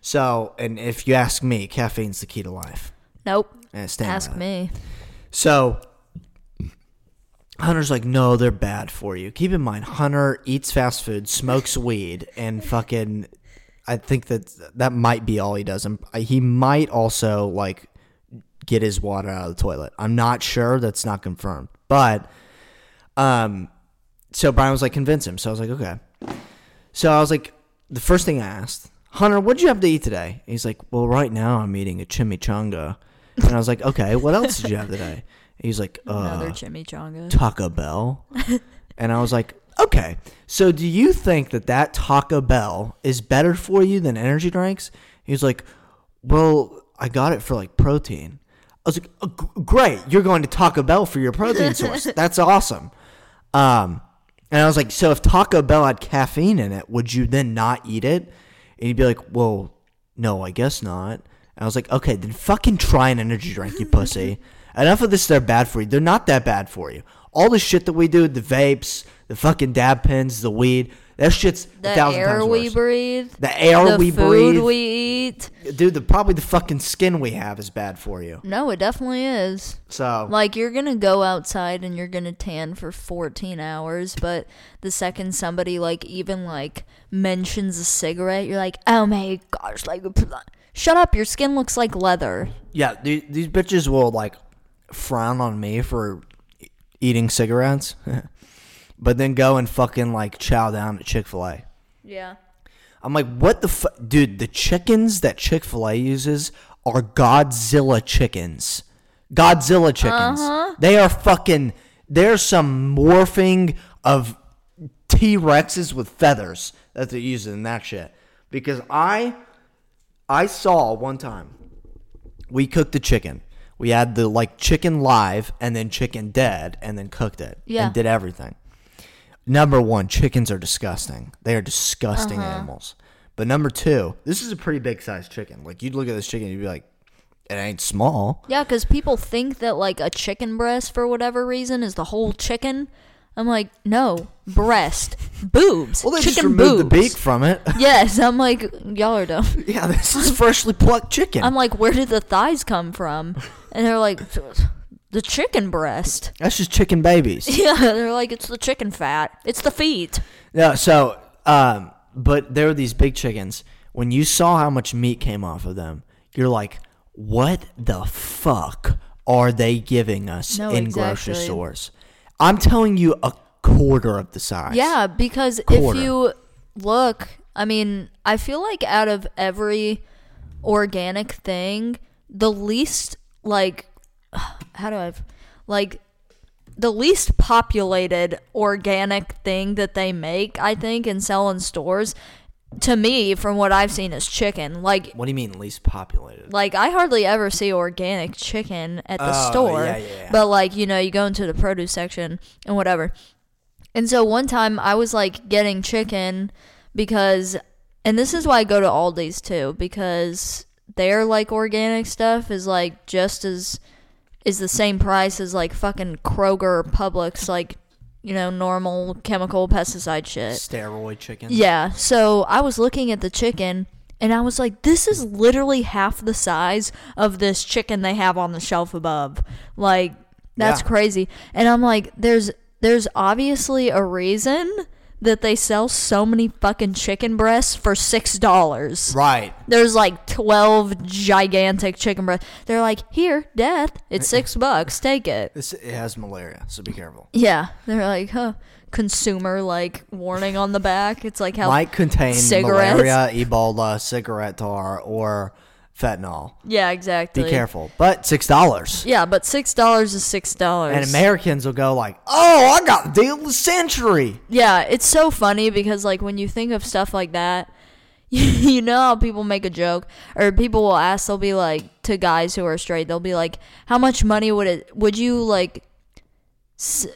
So, and if you ask me, caffeine's the key to life.
Nope.
And I stand by
Ask
that.
me.
So Hunter's like, no, they're bad for you. Keep in mind, Hunter eats fast food, smokes weed, and fucking. I think that that might be all he does. And he might also like get his water out of the toilet. I'm not sure. That's not confirmed. But, um, so Brian was like, convince him. So I was like, okay. So I was like, the first thing I asked, Hunter, what'd you have to eat today? He's like, well, right now I'm eating a chimichanga. And I was like, okay, what else did you have today? He's like,
Another
uh,
chimichanga.
Taco Bell. [laughs] and I was like, okay, so do you think that that Taco Bell is better for you than energy drinks? He's like, well, I got it for like protein. I was like, oh, great, you're going to Taco Bell for your protein source. [laughs] That's awesome. Um, and I was like, so if Taco Bell had caffeine in it, would you then not eat it? And he'd be like, well, no, I guess not. And I was like, okay, then fucking try an energy drink, you pussy. [laughs] Enough of this, they're bad for you. They're not that bad for you. All the shit that we do, the vapes, the fucking dab pens, the weed, that shit's a
The
thousand
air
times
we
worse.
breathe.
The air
the
we
food
breathe,
we eat.
dude. The probably the fucking skin we have is bad for you.
No, it definitely is.
So
Like you're gonna go outside and you're gonna tan for 14 hours, but the second somebody like even like mentions a cigarette, you're like, oh my gosh, like, shut up, your skin looks like leather.
yeah, these, these bitches will like frown on me for eating cigarettes, [laughs] but then go and fucking like chow down at Chick Fil A.
Yeah.
I'm like, what the fuck, dude? The chickens that Chick Fil A uses are Godzilla chickens. Godzilla chickens. Uh-huh. They are fucking. There's some morphing of T Rexes with feathers that they're using in that shit. Because I, I saw one time, we cooked the chicken. We had the like chicken live and then chicken dead and then cooked it
Yeah.
and did everything. Number one, chickens are disgusting. They are disgusting
Uh-huh.
animals. But number two, this is a pretty big sized chicken. Like you'd look at this chicken, you'd be like, it ain't small.
Yeah, because people think that like a chicken breast for whatever reason is the whole chicken. I'm like, no, breast, boobs,
Well, they
chicken
just removed the beak from it. [laughs]
Yes, I'm like, y'all are dumb.
yeah, this is freshly plucked chicken.
I'm like, where did the thighs come from? And they're like, the chicken breast.
That's just chicken babies. [laughs]
Yeah, they're like, it's the chicken fat. It's the feet.
No, so um, but there were these big chickens. When you saw how much meat came off of them, you're like, what the fuck are they giving us
No,
in grocery stores? I'm telling you, a quarter of the size.
Yeah, because
Quarter.
if you look, I mean, I feel like out of every organic thing, the least like how do I like the least populated organic thing that they make, I think, and sell in stores, to me, from what I've seen, is chicken. Like
What do you mean least populated?
like I hardly ever see organic chicken at the
Oh,
store.
yeah, yeah, yeah.
But like, you know, you go into the produce section and whatever. And so one time I was like getting chicken because and this is why I go to Aldi's too, because their like organic stuff is like just as is the same price as like fucking Kroger or Publix like, you know, normal chemical pesticide shit.
Steroid chicken.
Yeah. So I was looking at the chicken and I was like, this is literally half the size of this chicken they have on the shelf above. Like, that's
Yeah.
crazy. And I'm like, there's there's obviously a reason that they sell so many fucking chicken breasts for six dollars.
Right.
There's like twelve gigantic chicken breasts. They're like, here, death. It's six bucks. Take it.
This it has malaria, so be careful.
Yeah. They're like, huh. Consumer like warning on the back. It's like how
Might contain
Cigarettes.
malaria, Ebola, cigarette tar, or fentanyl.
Yeah, exactly.
Be careful. But six dollars.
Yeah, but six dollars is six dollars.
And Americans will go like, "Oh, I got the deal of the century."
Yeah, it's so funny because like when you think of stuff like that, [laughs] you know how people make a joke or people will ask they'll be like to guys who are straight, they'll be like, "How much money would it would you like s-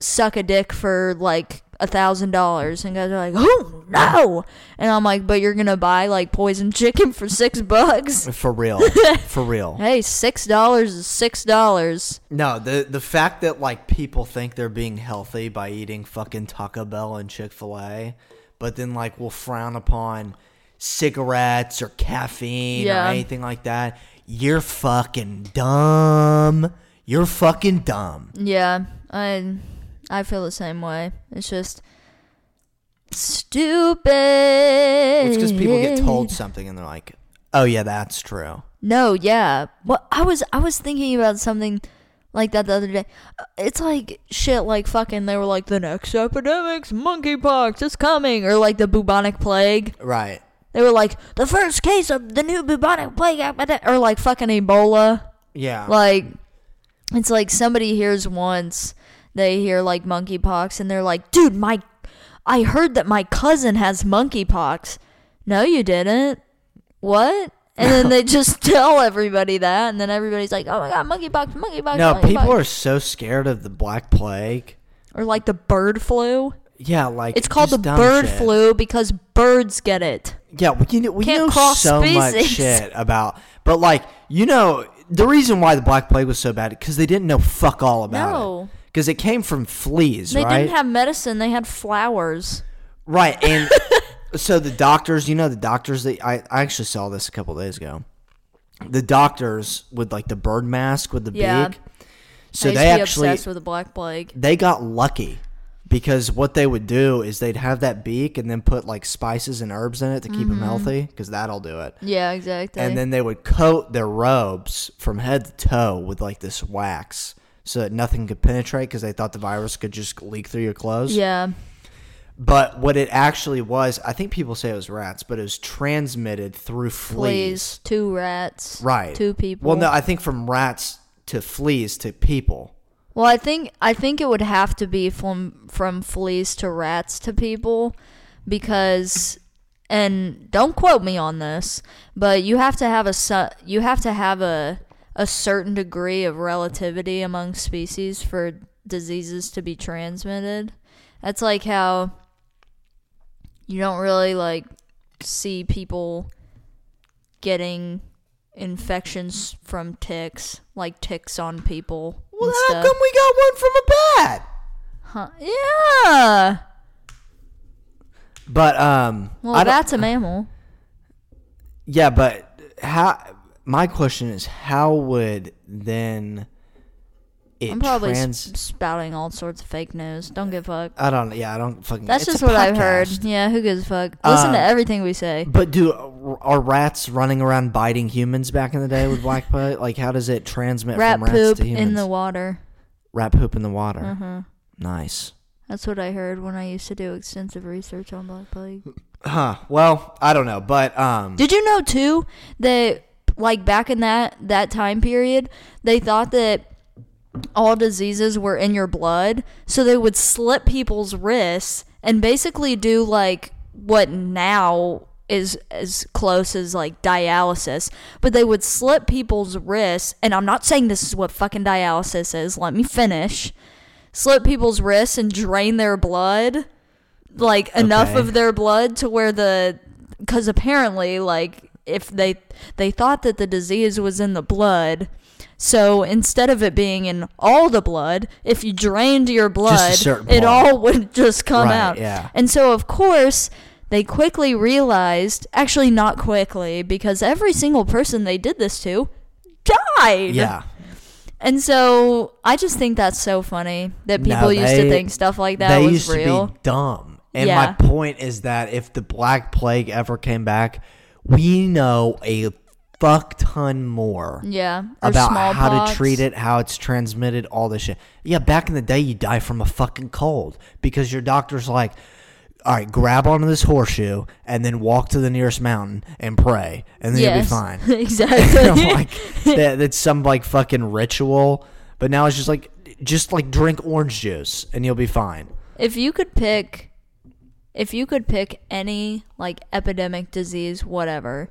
suck a dick for like a thousand dollars?" And guys are like, "Oh no!" And I'm like, "But you're gonna buy like poison chicken for six bucks?" [laughs]
For real. [laughs] For real.
Hey, six dollars is six dollars.
No, the the fact that like people think they're being healthy by eating fucking Taco Bell and Chick Fil A, but then like will frown upon cigarettes or caffeine
Yeah.
or anything like that. You're fucking dumb. You're fucking dumb.
Yeah, I I feel the same way. It's just stupid.
It's because people get told something and they're like, "Oh yeah, that's true."
No, yeah. Well, I was I was thinking about something like that the other day. Uh, It's like shit like fucking they were like the next epidemic's monkeypox is coming or like the bubonic plague.
Right.
They were like the first case of the new bubonic plague or like fucking Ebola.
Yeah.
Like, it's like somebody hears once, they hear like monkeypox, and they're like, dude, my, I heard that my cousin has monkeypox. No, you didn't. What? And then they [laughs] just tell everybody that, and then everybody's like, oh my god, monkeypox, monkeypox.
no,
monkeypox.
people are so scared of the Black Plague.
Or like the bird flu.
Yeah, like
It's called the bird
shit.
flu because birds get it.
Yeah, we, you know, we
Can't
know so much
species.
shit about, but like you know, the reason why the Black Plague was so bad because they didn't know fuck all about it.
No.
it. Because it came from fleas, right?
They
right?
didn't have medicine, they had flowers.
right, and [laughs] so the doctors, you know, the doctors. That I, I actually saw this a couple days ago. The doctors with like the bird mask with the
Yeah.
beak. So they
to be
actually
obsessed with the black plague.
they got lucky because what they would do is they'd have that beak and then put like spices and herbs in it to keep
Mm-hmm.
them healthy because that'll do it.
Yeah, exactly.
and then they would coat their robes from head to toe with like this wax so that nothing could penetrate because they thought the virus could just leak through your clothes.
yeah.
But what it actually was, I think people say it was rats, but it was transmitted through fleas.
fleas, two rats,
Right.
Two people.
Well, no, I think from rats to fleas to people.
Well, I think I think it would have to be from from fleas to rats to people because and don't quote me on this, but you have to have a su- you have to have a a certain degree of relativity among species for diseases to be transmitted. That's like how you don't really like see people getting infections from ticks, like ticks on people.
Well, how
stuff.
come we got one from a bat?
Huh. Yeah.
But um,
Well,
I don't-
that's a mammal.
yeah, but how? My question is, how would then it
I'm probably s-
trans?
spouting all sorts of fake news. Don't give a fuck.
I don't. Yeah, I don't fucking.
That's just what I've heard. Yeah, who gives a fuck? Listen to
Uh,
everything we say.
But do are rats running around biting humans back in the day with black plague? [laughs] Like, how does it transmit
Rat
from rats
poop
to humans?
in the water.
rat poop in the water.
Uh-huh.
Nice.
That's what I heard when I used to do extensive research on Black Plague.
Huh. Well, I don't know, but um,
Did you know too that like back in that that time period, they thought that all diseases were in your blood, so they would slit people's wrists and basically do like what now is as close as like dialysis, but they would slit people's wrists, and I'm not saying this is what fucking dialysis is. Let me finish. Slit people's wrists and drain their blood, like enough
Okay.
of their blood to where the because apparently like if they they thought that the disease was in the blood so instead of it being in all the blood if you drained your blood it all would just come
Right,
out
yeah.
and so of course they quickly realized actually not quickly because every single person they did this to died
yeah,
and so i just think that's so funny that
No,
people used to think stuff like that
they
was
used
real
to be dumb. And
Yeah.
my point is that if the Black Plague ever came back, we know a fuck ton more
Yeah.
About how to treat it, how it's transmitted, all this shit. Yeah, back in the day, you die from a fucking cold because your doctor's like, all right, grab onto this horseshoe and then walk to the nearest mountain and pray, and then
Yes.
you'll be [laughs] fine. [laughs]
exactly. [laughs]
like that, that's some like fucking ritual. But now it's just like, just like drink orange juice and you'll be fine.
if you could pick if you could pick any like epidemic disease whatever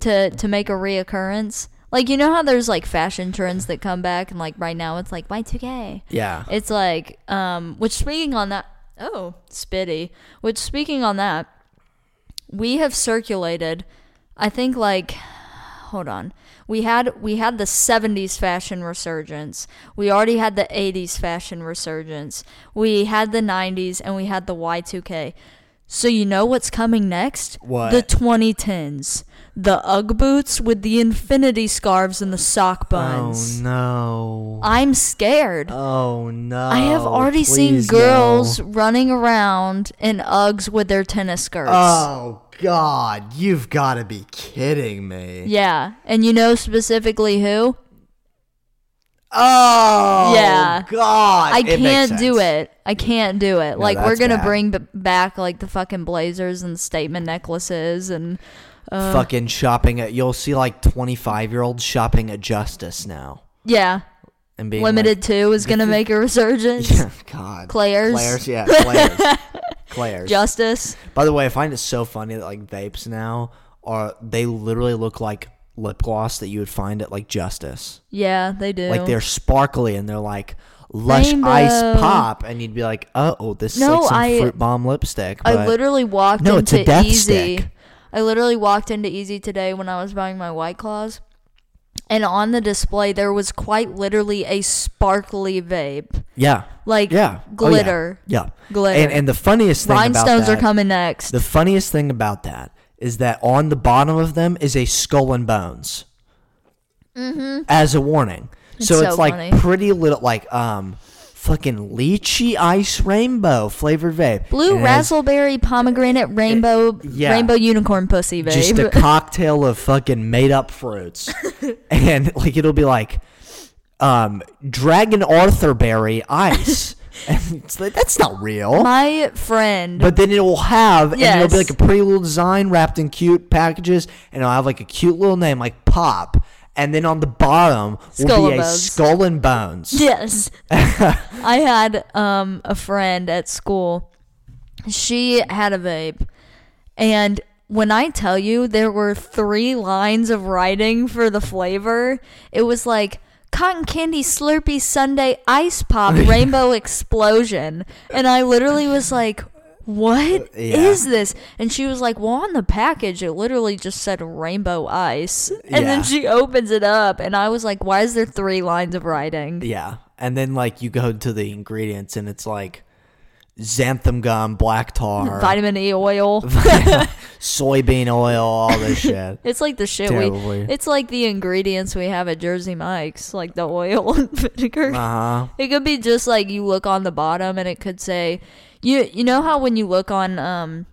to to make a reoccurrence like you know how there's like fashion trends that come back and like right now it's like y2k
Yeah.
it's like um which speaking on that oh spitty. Which speaking on that we have circulated i think like hold on. We had we had the 70s fashion resurgence. We already had the 80s fashion resurgence. We had the 90s and we had the y2k so you know what's coming next
What?
the 2010s the ugg boots with the infinity scarves and the sock oh, buns
Oh no.
i'm scared
Oh no.
I have already seen girls
no.
running around in Uggs with their tennis skirts.
Oh god, you've got to be kidding me.
Yeah, and you know specifically who?
Oh
Yeah.
god.
I
It
can't do it. I can't do it.
No,
like we're gonna
bad.
bring b- back like the fucking blazers and statement necklaces and uh,
Fucking shopping at you'll see like 25 year olds shopping at Justice now
yeah.
and being
Limited Too is gonna make a resurgence. [laughs]
Yeah, God.
Claire's.
Claire's, yeah, [laughs] Claire's. Claire's.
Justice.
By the way, I find it so funny that like vapes now are they literally look like lip gloss that you would find at like Justice.
Yeah, they do.
Like they're sparkly and they're like lush ice pop, and you'd be like, oh, this is
No,
like some
I-
fruit bomb lipstick.
I literally walked
No, it's
into
a death
Easy.
stick.
I literally walked into Easy today when I was buying my White Claws. And on the display there was quite literally a sparkly vape.
yeah,
Like
yeah, Oh, yeah.
glitter.
yeah.
Glitter.
And and the funniest thing
Rhinestones
about
are coming next.
The funniest thing about that is that on the bottom of them is a skull and bones. Mm-hmm. As a warning. so
It's
it's
so
like
funny.
pretty little like um fucking lychee ice rainbow flavored vape.
Blue
And it
raspberry pomegranate rainbow
yeah.
rainbow unicorn pussy vape.
just a [laughs] cocktail of fucking made up fruits. [laughs] and like it'll be like um dragon arthur berry ice. And [laughs] it's like that's not real.
my friend
But then it will have, and it'll be like a pretty little design wrapped in cute packages, and it'll have like a cute little name like Pop. And then on the bottom
Skull
will be
and
a
Bones.
skull and bones.
Yes. [laughs] I had um a friend at school. She had a vape. And when I tell you there were three lines of writing for the flavor, it was like cotton candy slurpee sunday ice pop [laughs] rainbow explosion. And i literally was like what uh, is
Yeah.
this? And she was like well on the package it literally just said rainbow ice. And then she opens it up and i was like why is there three lines of writing?
Yeah. And then like you go to the ingredients, and it's like xanthan gum, black tar, [laughs]
vitamin E oil. [laughs]
soybean oil, all this [laughs] shit.
It's like the shit
Terrible for
we. It's like the ingredients we have at Jersey Mike's, like the oil and vinegar.
Uh huh.
It could be just like you look on the bottom and it could say, you you know how when you look on um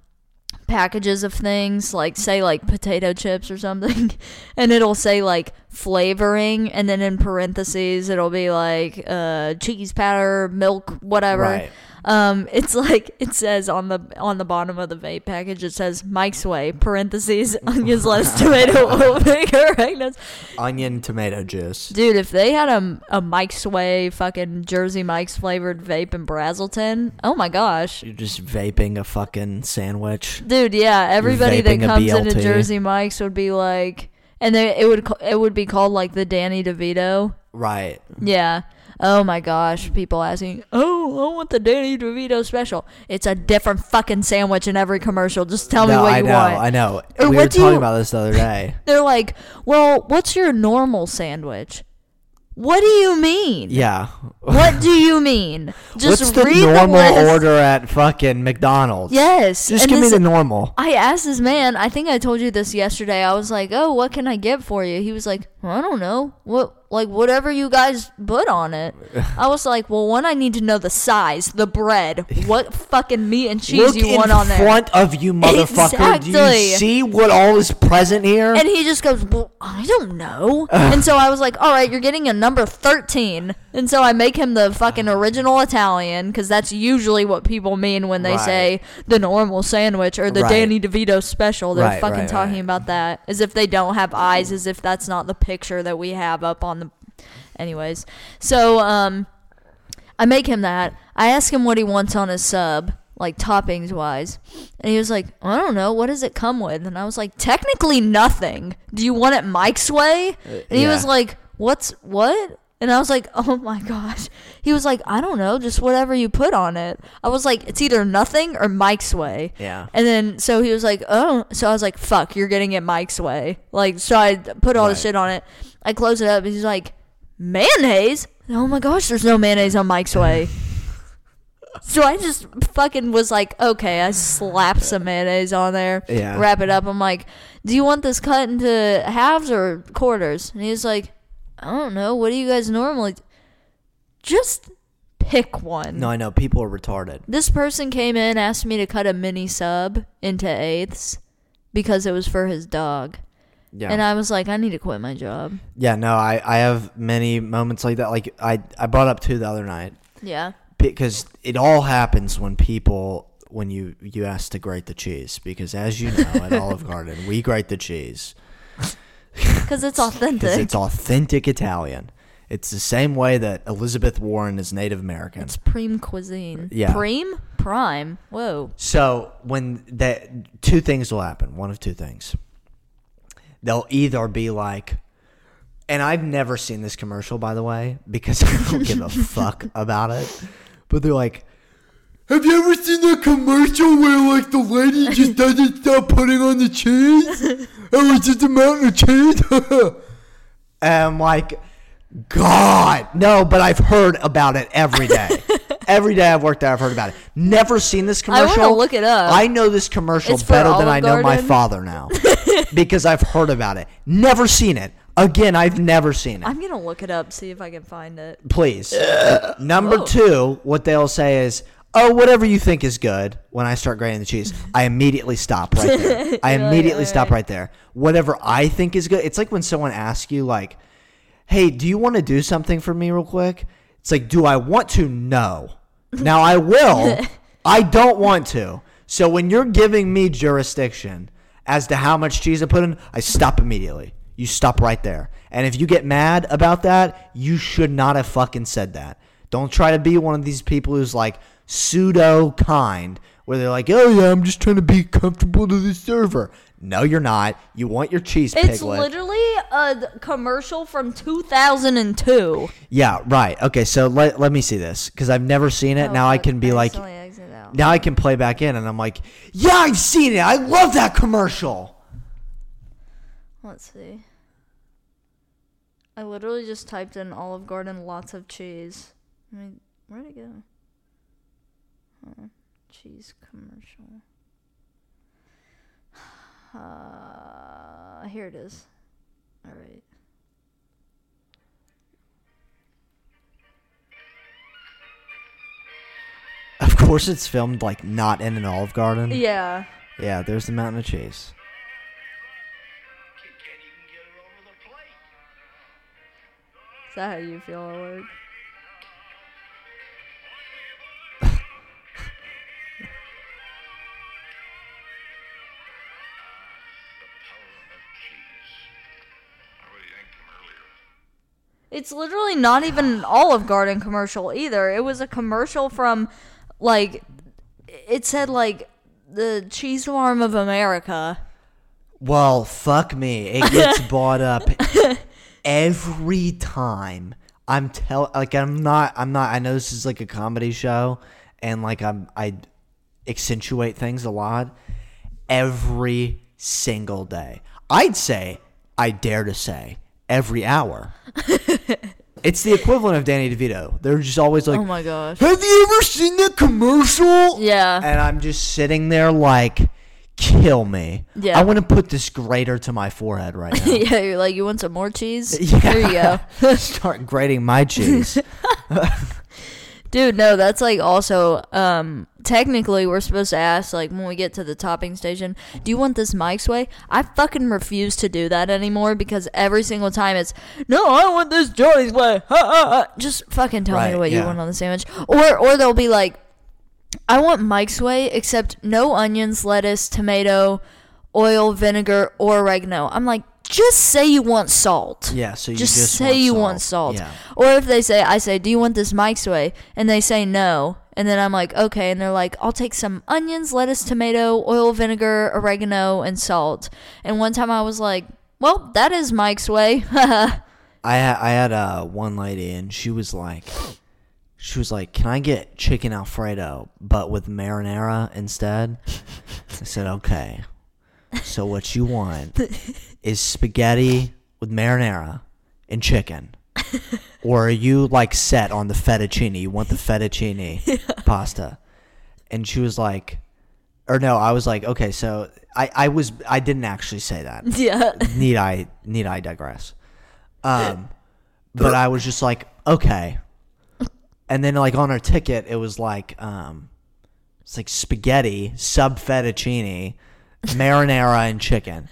packages of things like say like potato chips or something and it'll say like flavoring and then in parentheses it'll be like uh cheese powder milk whatever
Right.
Um it's like it says on the on the bottom of the vape package it says mike's way parentheses [laughs] onions lettuce [laughs] tomato oil vinegar oregano
Onion tomato juice.
Dude, if they had a, a Mike's Way fucking Jersey Mike's flavored vape in Braselton, oh my gosh.
You're just vaping a fucking sandwich.
Dude, yeah, everybody that comes into Jersey Mike's would be like, and they, it would it would be called like the Danny DeVito.
Right.
Yeah. Oh my gosh, people asking, "Oh, I want the Danny DeVito special." It's a different fucking sandwich in every commercial. Just tell me what
I
you
know,
want.
I know.
Or
we
what
were talking
you-
about this the other day. [laughs]
They're like, "Well, what's your normal sandwich?" What do you mean?
Yeah.
What [laughs] do you mean? Just
What's the normal
the
order at fucking McDonald's?
Yes.
Just
and
give me the normal.
I asked this man, I think I told you this yesterday. I was like, "Oh, what can I get for you?" He was like, I don't know. What like whatever you guys put on it. [laughs] I was like, well, one, I need to know the size, the bread, what fucking meat and cheese
Look
you want on there.
in front of you, motherfucker. Do
Exactly.
you see what all is present here?
And he just goes, well, I don't know. [laughs] and so I was like, all right, you're getting a number 13. And so I make him the fucking original Italian because that's usually what people mean when they
Right.
say the normal sandwich or the
Right.
Danny DeVito special. They're
Right,
fucking
right,
talking
right.
about that as if they don't have eyes, as if that's not the picture that we have up on the. Anyways, so um, I make him that. I ask him what he wants on his sub, like toppings wise. And he was like, I don't know. What does it come with? And I was like, technically nothing. Do you want it Mike's way? And he was like, What's what? And I was like, [laughs] Oh my gosh. He was like, I don't know, just whatever you put on it. I was like, It's either nothing or Mike's way.
Yeah.
And then so he was like, Oh so I was like, Fuck, you're getting it Mike's way. Like so I put all the shit on it. I close it up and he's like, Mayonnaise? Oh my gosh, there's no mayonnaise on Mike's way. [laughs] So I just fucking was like, okay, I slapped some mayonnaise on there,
Yeah.
wrap it up. I'm like, do you want this cut into halves or quarters? And he's like, I don't know. What do you guys normally? Just pick one.
no, I know people are retarded.
This person came in, asked me to cut a mini sub into eighths because it was for his dog.
Yeah.
And I was like, I need to quit my job.
yeah, no, I, I have many moments like that. Like I, I brought up two the other night
Yeah.
because it all happens when people when you you ask to grate the cheese because as you know at Olive Garden we grate the cheese [laughs]
Because it's
because
authentic.
it's authentic Italian. It's the same way that Elizabeth Warren is Native American.
It's prime cuisine.
Yeah.
Prime? Prime. Whoa.
So when that two things will happen, one of two things. They'll either be like, and I've never seen this commercial by the way because [laughs] I don't give a [laughs] fuck about it. But they're like, "Have you ever seen that commercial where like the lady just doesn't stop putting on the cheese? And it's just a mountain of cheese?" [laughs] and I'm like, God, no, but I've heard about it every day. [laughs] every day I've worked there, I've heard about it. Never seen this commercial.
I wanna look it up.
I know this commercial
It's for
better than I know my
Garden?
father now [laughs] because I've heard about it. Never seen it. Again, I've never seen it.
I'm going to look it up, see if I can find it.
Please. Number two, what they'll say is, "Oh, whatever you think is good." When I start grating the cheese, I immediately stop right there. [laughs] I
You're like,
immediately stop right there. Whatever I think is good. It's like when someone asks you, like, "Hey, do you want to do something for me real quick?" It's like, "Do I want to?" No. [laughs] Now I will. I don't want to. So when you're giving me jurisdiction as to how much cheese I put in, I stop immediately. You stop right there. And if you get mad about that, you should not have fucking said that. Don't try to be one of these people who's like pseudo kind, where they're like, "Oh yeah, I'm just trying to be comfortable to the server." No, you're not. You want your cheese
It's
piglet.
literally a commercial from 2002.
yeah, right. Okay, so let, let me see this because I've never seen it. Oh, now I can be like, now I can play back in, and I'm like, yeah, I've seen it. I love that commercial.
Let's see. I literally just typed in Olive Garden lots of cheese. I mean, where'd it go? Cheese commercial. [sighs] Uh, here it is. All right.
Of course, it's filmed like not in an Olive Garden.
Yeah.
Yeah, there's the mountain of cheese.
Can't even get it over the plate.
Is that how you feel at work? It's literally not even an [sighs] Olive Garden commercial either. It was a commercial from, like, it said, like, the cheese farm of America.
Well, fuck me. It gets [laughs] bought up every time. I'm tell like I'm not I'm not I know this is like a comedy show and like I'm I accentuate things a lot every single day. I'd say I dare to say every hour. [laughs] it's the equivalent of Danny DeVito. They're just always like
Oh my gosh.
Have you ever seen that commercial?
Yeah.
And I'm just sitting there like, kill me.
Yeah.
I want to put this grater to my forehead right [laughs] now.
yeah, you're like, you want some more cheese?
Yeah. [laughs]
Here you go.
Start grating my cheese.
Dude, no, that's like also um technically we're supposed to ask like when we get to the topping station, do you want this Mike's way? I fucking refuse to do that anymore because every single time it's no, I want this Johnny's way. Ha, ha, ha." Just fucking tell me
Right,
what you want on the sandwich. Or or they'll be like I want Mike's way except no onions, lettuce, tomato, oil, vinegar, or oregano. I'm like, just say you want salt.
Yeah, so you
just,
just
say
want
you
salt.
want salt.
Yeah.
Or if they say, I say, do you want this Mike's way? And they say no. And then I'm like, okay. And they're like, I'll take some onions, lettuce, tomato, oil, vinegar, oregano, and salt. And one time I was like, well, that is Mike's way. [laughs]
I had, I had uh, one lady and she was like, she was like, "Can I get chicken alfredo but with marinara instead?" I said, "Okay." So what you want [laughs] is spaghetti with marinara and chicken, [laughs] or are you like set on the fettuccine? You want the [laughs] fettuccine pasta? And she was like, or no, I was like, okay, so I, I was I didn't actually say that [laughs]
yeah.
need I need I digress? Um, but I was just like, okay. And then like on our ticket, it was like, um, it's like spaghetti, sub fettuccine, marinara, and chicken.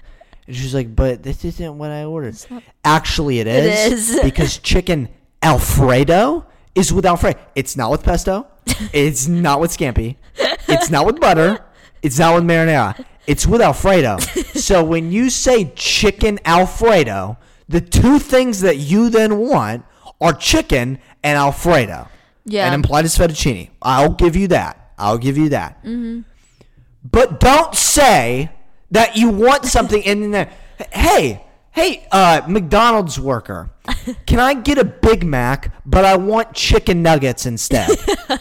And she's like, but this isn't what I ordered. Actually, it is,
is. [laughs]
because chicken Alfredo is with Alfredo. It's not with pesto. [laughs] It's not with scampi. It's not with butter. It's not with marinara. It's with Alfredo. [laughs] so when you say chicken Alfredo, the two things that you then want are chicken and Alfredo.
Yeah.
And implied is fettuccine. I'll give you that. I'll give you that.
Mm-hmm.
But don't say that you want something in there. Hey, hey, uh, McDonald's worker, [laughs] can I get a Big Mac, but I want chicken nuggets instead? [laughs]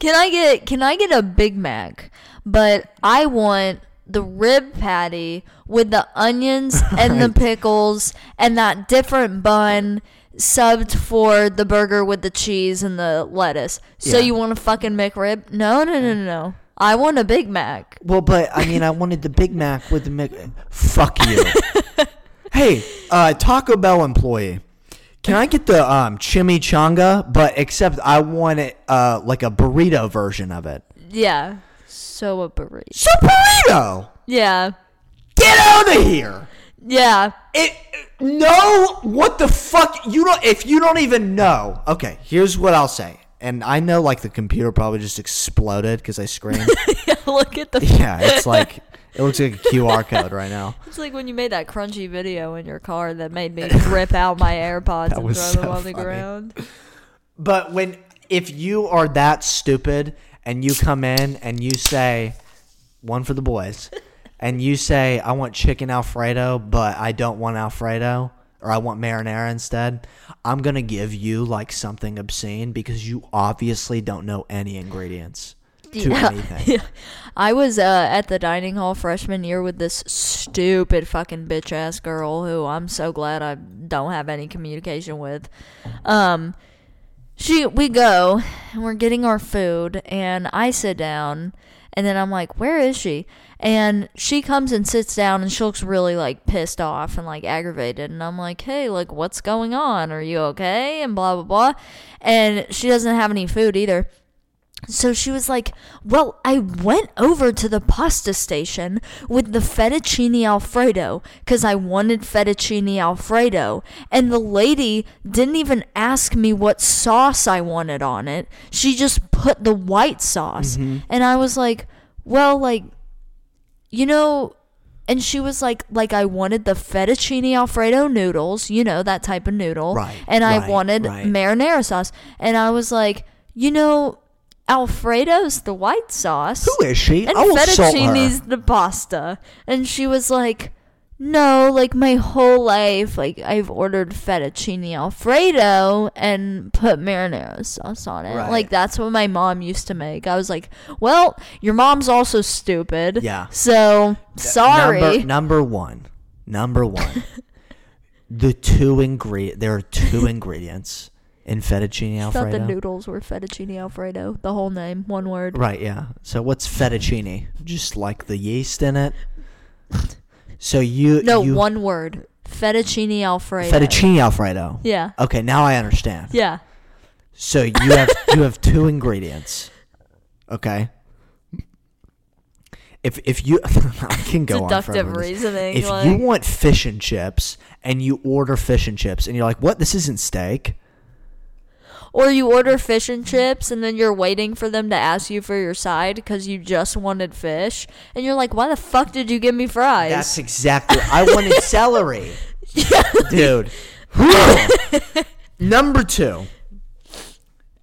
Can I get can I get a Big Mac? But I want the rib patty with the onions [laughs] and the pickles and that different bun subbed for the burger with the cheese and the lettuce. So
Yeah.
you want a fucking McRib? No, no, no, no, no. I want a Big Mac.
well, but I mean, I wanted the Big Mac with the Mc. Fuck you. [laughs] hey, uh, Taco Bell employee. Can I get the um, chimichanga, but except I want it uh, like a burrito version of it?
Yeah. So a burrito.
So burrito.
Yeah.
Get out of here.
Yeah.
It no what the fuck you don't if you don't even know. Okay, here's what I'll say. And I know like the computer probably just exploded because I screamed. [laughs]
yeah, Look at the [laughs]
yeah, it's like it looks like a QR code right now. [laughs]
It's like when you made that crunchy video in your car that made me rip out my AirPods and throw them
so
on the ground.
But when if you are that stupid and you come in and you say one for the boys and you say I want chicken alfredo but I don't want alfredo or I want marinara instead, I'm going to give you like something obscene because you obviously don't know any ingredients to
Yeah. [laughs]
anything.
I was uh, at the dining hall freshman year with this stupid fucking bitch ass girl who I'm so glad I don't have any communication with. Um, she we go and we're getting our food and I sit down and then I'm like, where is she? And she comes and sits down and she looks really like pissed off and like aggravated. And I'm like, hey, like what's going on? Are you okay? And blah blah blah. And she doesn't have any food either. So she was like, Well, I went over to the pasta station with the fettuccine alfredo because I wanted fettuccine alfredo. And the lady didn't even ask me what sauce I wanted on it. She just put the white sauce. Mm-hmm. And I was like, Well, like, you know. And she was like, like I wanted the fettuccine alfredo noodles, you know, that type of noodle.
Right,
And I
right,
wanted
right.
marinara sauce. And I was like, you know, Alfredo's the white sauce.
Who is she?
And
I will
fettuccine's the pasta. And she was like, no, like my whole life, like I've ordered fettuccine alfredo and put marinara sauce on it.
Right.
Like that's what my mom used to make. I was like, well, your mom's also stupid.
Yeah.
So sorry.
Number, number one. Number [laughs] one. the two ingredient. There are two [laughs] ingredients in fettuccine
I thought
alfredo?
the noodles were fettuccine alfredo. The whole name, one word.
Right, yeah. So what's fettuccine? Just like the yeast in it. [laughs] So you
No,
you,
one word. Fettuccine alfredo.
fettuccine alfredo.
Yeah.
Okay, now I understand.
Yeah.
So you have you have two [laughs] ingredients. Okay. If if you [laughs] I can go on
Deductive
forever
reasoning.
If
like,
you want fish and chips and you order fish and chips and you're like, "What? This isn't steak."
Or you order fish and chips and then you're waiting for them to ask you for your side because you just wanted fish and you're like, why the fuck did you give me fries?
That's exactly. I wanted celery, [laughs] dude. [laughs] Number two.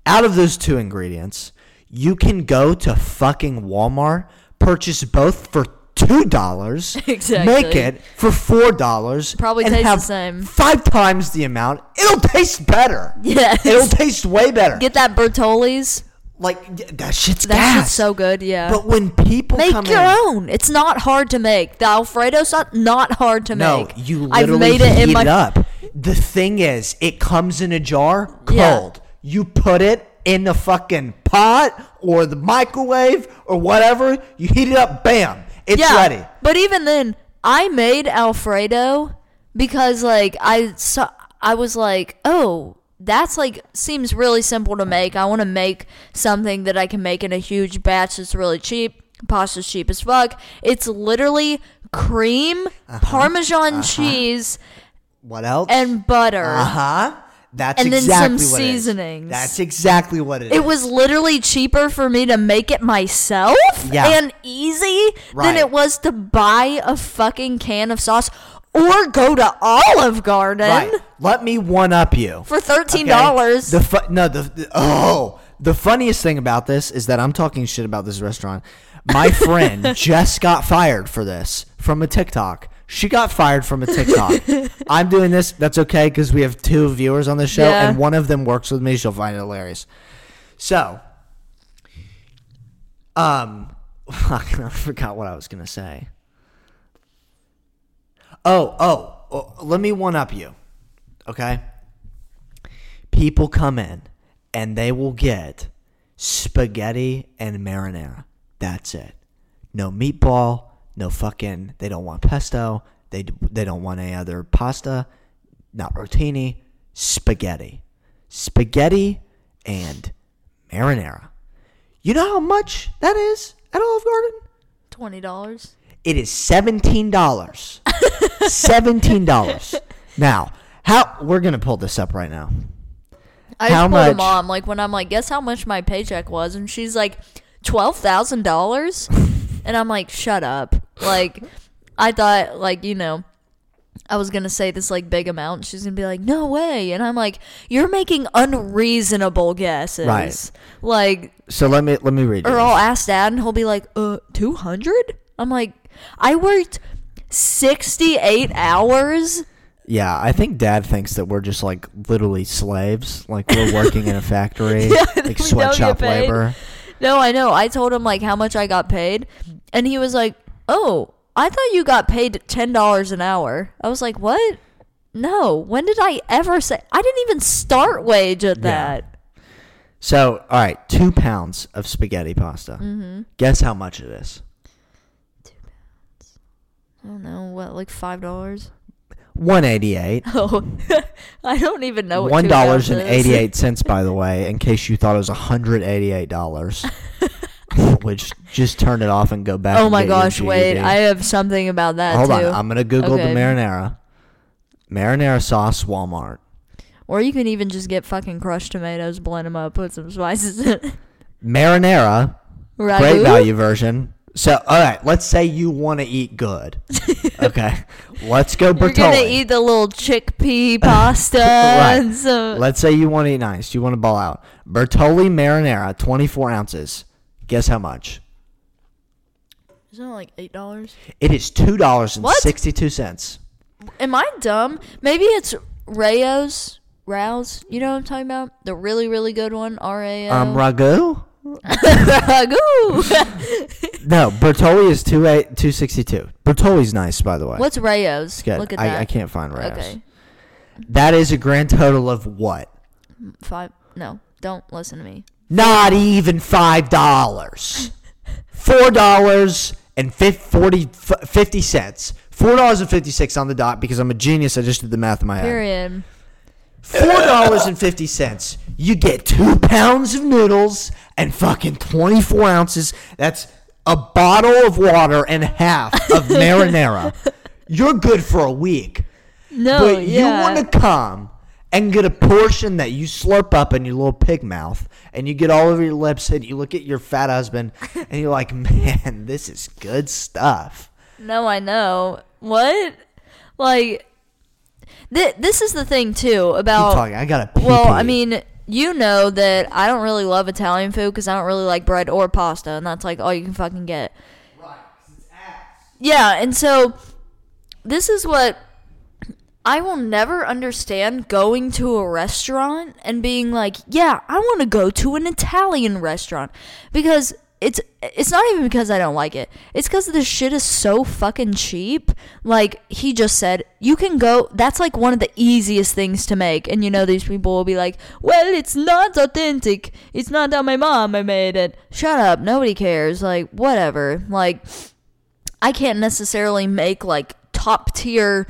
Out of those two ingredients, you can go to fucking Walmart, purchase both for two dollars, [laughs]
Exactly.
make it for four dollars,
Probably
and
tastes the same.
Five times the amount. It'll taste better.
Yeah,
It'll taste way better.
Get that Bertolli's.
like that shit's
That
gas.
shit's so good, yeah.
But when people
Make your
in,
own. It's not hard to make. The Alfredo sauce, not hard to
No,
make.
you
I've
literally
made it in my
it up. The thing is, it comes in a jar cold.
Yeah.
You put it in the fucking pot or the microwave or whatever. You heat it up. Bam! It's
yeah,
ready.
But even then, I made Alfredo because like I saw, I was like, oh, that's like seems really simple to make. I want to make something that I can make in a huge batch that's really cheap. Pasta's cheap as fuck. It's literally cream,
Uh-huh.
Parmesan cheese,
What else?
and butter.
uh huh. That's
And then
exactly
some
what it is.
seasonings.
That's exactly what it is.
It was literally cheaper for me to make it myself
Yeah.
and easy
Right.
than it was to buy a fucking can of sauce or go to Olive Garden
right. Let me one up you.
for thirteen
Okay?
dollars.
The fu- no the, the oh the funniest thing about this is that I'm talking shit about this restaurant. My friend [laughs] just got fired for this from a TikTok. She got fired from a TikTok. [laughs] I'm doing this. That's okay because we have two viewers on the show,
Yeah.
and one of them works with me. She'll find it hilarious. So, um, [laughs] I forgot what I was gonna say. Oh, oh, oh, let me one up you. Okay? People come in and they will get spaghetti and marinara. That's it. No meatball, no fucking they don't want pesto, they they don't want any other pasta, not rotini, spaghetti. Spaghetti and marinara. You know how much that is at Olive Garden?
Twenty dollars.
It is seventeen dollars. seventeen dollars. Now, how we're gonna pull this up right now.
I
How much-
mom like when I'm like, guess how much my paycheck was, and she's like, twelve thousand dollars, and I'm like, shut up. Like, I thought like you know. I was gonna say this like big amount. She's gonna be like, "No way," and I'm like, "You're making unreasonable guesses."
Right.
Like,
So let me let me read.
or. I'll ask dad, and he'll be like, "Uh, two hundred? I'm like, "I worked sixty-eight hours."
Yeah, I think Dad thinks that we're just like literally slaves, like we're working in a factory, [laughs]
Yeah,
like
we don't get
sweatshop labor.
No, I know. I told him like how much I got paid, and he was like, "Oh, I thought you got paid ten dollars an hour." I was like, "What? No. When did I ever say? I didn't even start wage at that."
So, all right, two pounds of spaghetti pasta.
Mm-hmm.
Guess how much it is? Two pounds.
I don't know what, like five dollars.
One eighty-eight. [laughs]
Oh, [laughs] I don't even know. What
One
two
dollars and
pounds is.
eighty-eight cents, by the [laughs] way, in case you thought it was hundred eighty-eight dollars. [laughs] Which just turn it off and go back.
Oh my gosh! Wait, I have something about that
Hold
too.
on, I'm gonna Google
Okay.
the marinara. Marinara sauce, Walmart.
Or you can even just get fucking crushed tomatoes, blend them up, put some spices in. it.
Marinara,
Ragu?
great value version. So, all right, let's say you want to eat good. [laughs] Okay, let's go
You're gonna eat the little chickpea [laughs] pasta
Right.
some.
Let's say you want to eat nice. You want to ball out. Bertolli marinara, 24 ounces. Guess how much?
Isn't it like eight dollars?
It is two dollars and sixty-two.
Am I dumb? Maybe it's Rao's. Rouse, you know what I'm talking about? The really, really good one. R A O.
Um, ragu? [laughs]
Ragu.
No, Bertolli is two eight two sixty-two. Bertolli's nice, by the way.
What's Rayo's? Look at
I,
that.
I can't find Rao's.
Okay.
That is a grand total of what?
Five. No, don't listen to me.
Not even five dollars. Four dollars and fif- 40, 50 cents. Four dollars and fifty six on the dot because I'm a genius. I just did the math in my head.
Period.
Four dollars and fifty cents. You get two pounds of noodles and fucking twenty four ounces. That's a bottle of water and half of [laughs] marinara. You're good for a week.
No,
but
yeah.
you want to come and get a portion that you slurp up in your little pig mouth and you get all over your lips and you look at your fat husband and you're like, [laughs] man, this is good stuff.
No, I know. What? Like, th- this is the thing too about.
talking. I got to
Well, I mean, you know that I don't really love Italian food because I don't really like bread or pasta, and that's like all you can fucking get. Right, Yeah, and so this is what I will never understand going to a restaurant and being like, "Yeah, I want to go to an Italian restaurant." Because it's it's not even because I don't like it. It's cuz this shit is so fucking cheap. Like he just said, you can go that's like one of the easiest things to make. And you know these people will be like, "Well, it's not authentic. It's not how my mom I made it." Shut up. Nobody cares. Like whatever. Like I can't necessarily make like top tier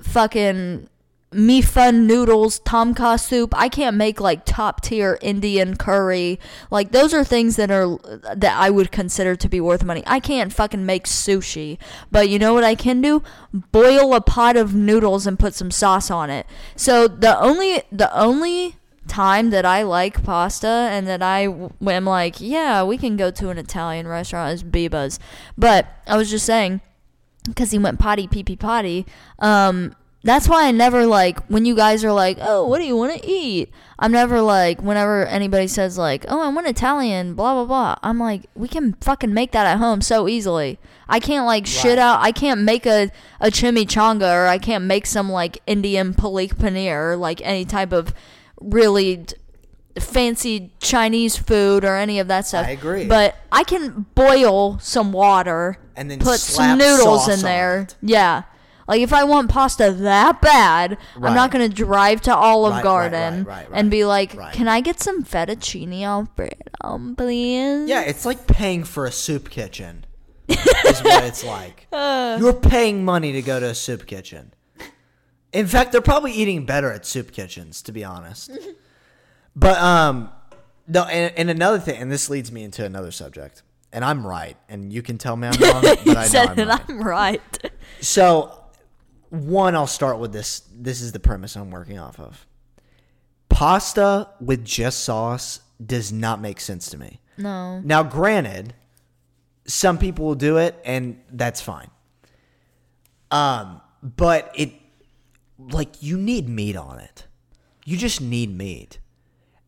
fucking mei fun noodles, tom kha soup. I can't make like top tier Indian curry. Like those are things that are that I would consider to be worth money. I can't fucking make sushi, but you know what I can do? Boil a pot of noodles and put some sauce on it. So the only the only time that I like pasta and that I am like, yeah, we can go to an Italian restaurant is Biba's. But I was just saying, because he went potty, pee pee potty. Um, that's why I never like when you guys are like, oh, what do you want to eat? I'm never like whenever anybody says like, oh, I want Italian, blah blah blah. I'm like, we can fucking make that at home so easily. I can't like shit out. I can't make a a chimichanga or I can't make some like Indian palak paneer or like any type of really d- fancy Chinese food or any of that stuff.
I agree.
But I can boil some water
And then
put
slap
some noodles in there.
it.
Yeah. Like if I want pasta that bad, I'm not gonna drive to Olive
Right, right,
Garden
right, right,
and be like,
right.
"Can I get some fettuccine alfredo, please?"
Yeah, it's like paying for a soup kitchen. is what it's [laughs] like.
Uh.
You're paying money to go to a soup kitchen. In fact, they're probably eating better at soup kitchens, to be honest. [laughs] but um, no, and, and another thing, and this leads me into another subject, and I'm right, and you can tell me I'm [laughs] wrong, but I know
said
I'm
that
right.
I'm right.
So, one, I'll start with this. This is the premise I'm working off of. Pasta with just sauce does not make sense to me.
No.
Now, granted, some people will do it, and that's fine. Um, but it, like, you need meat on it. You just need meat,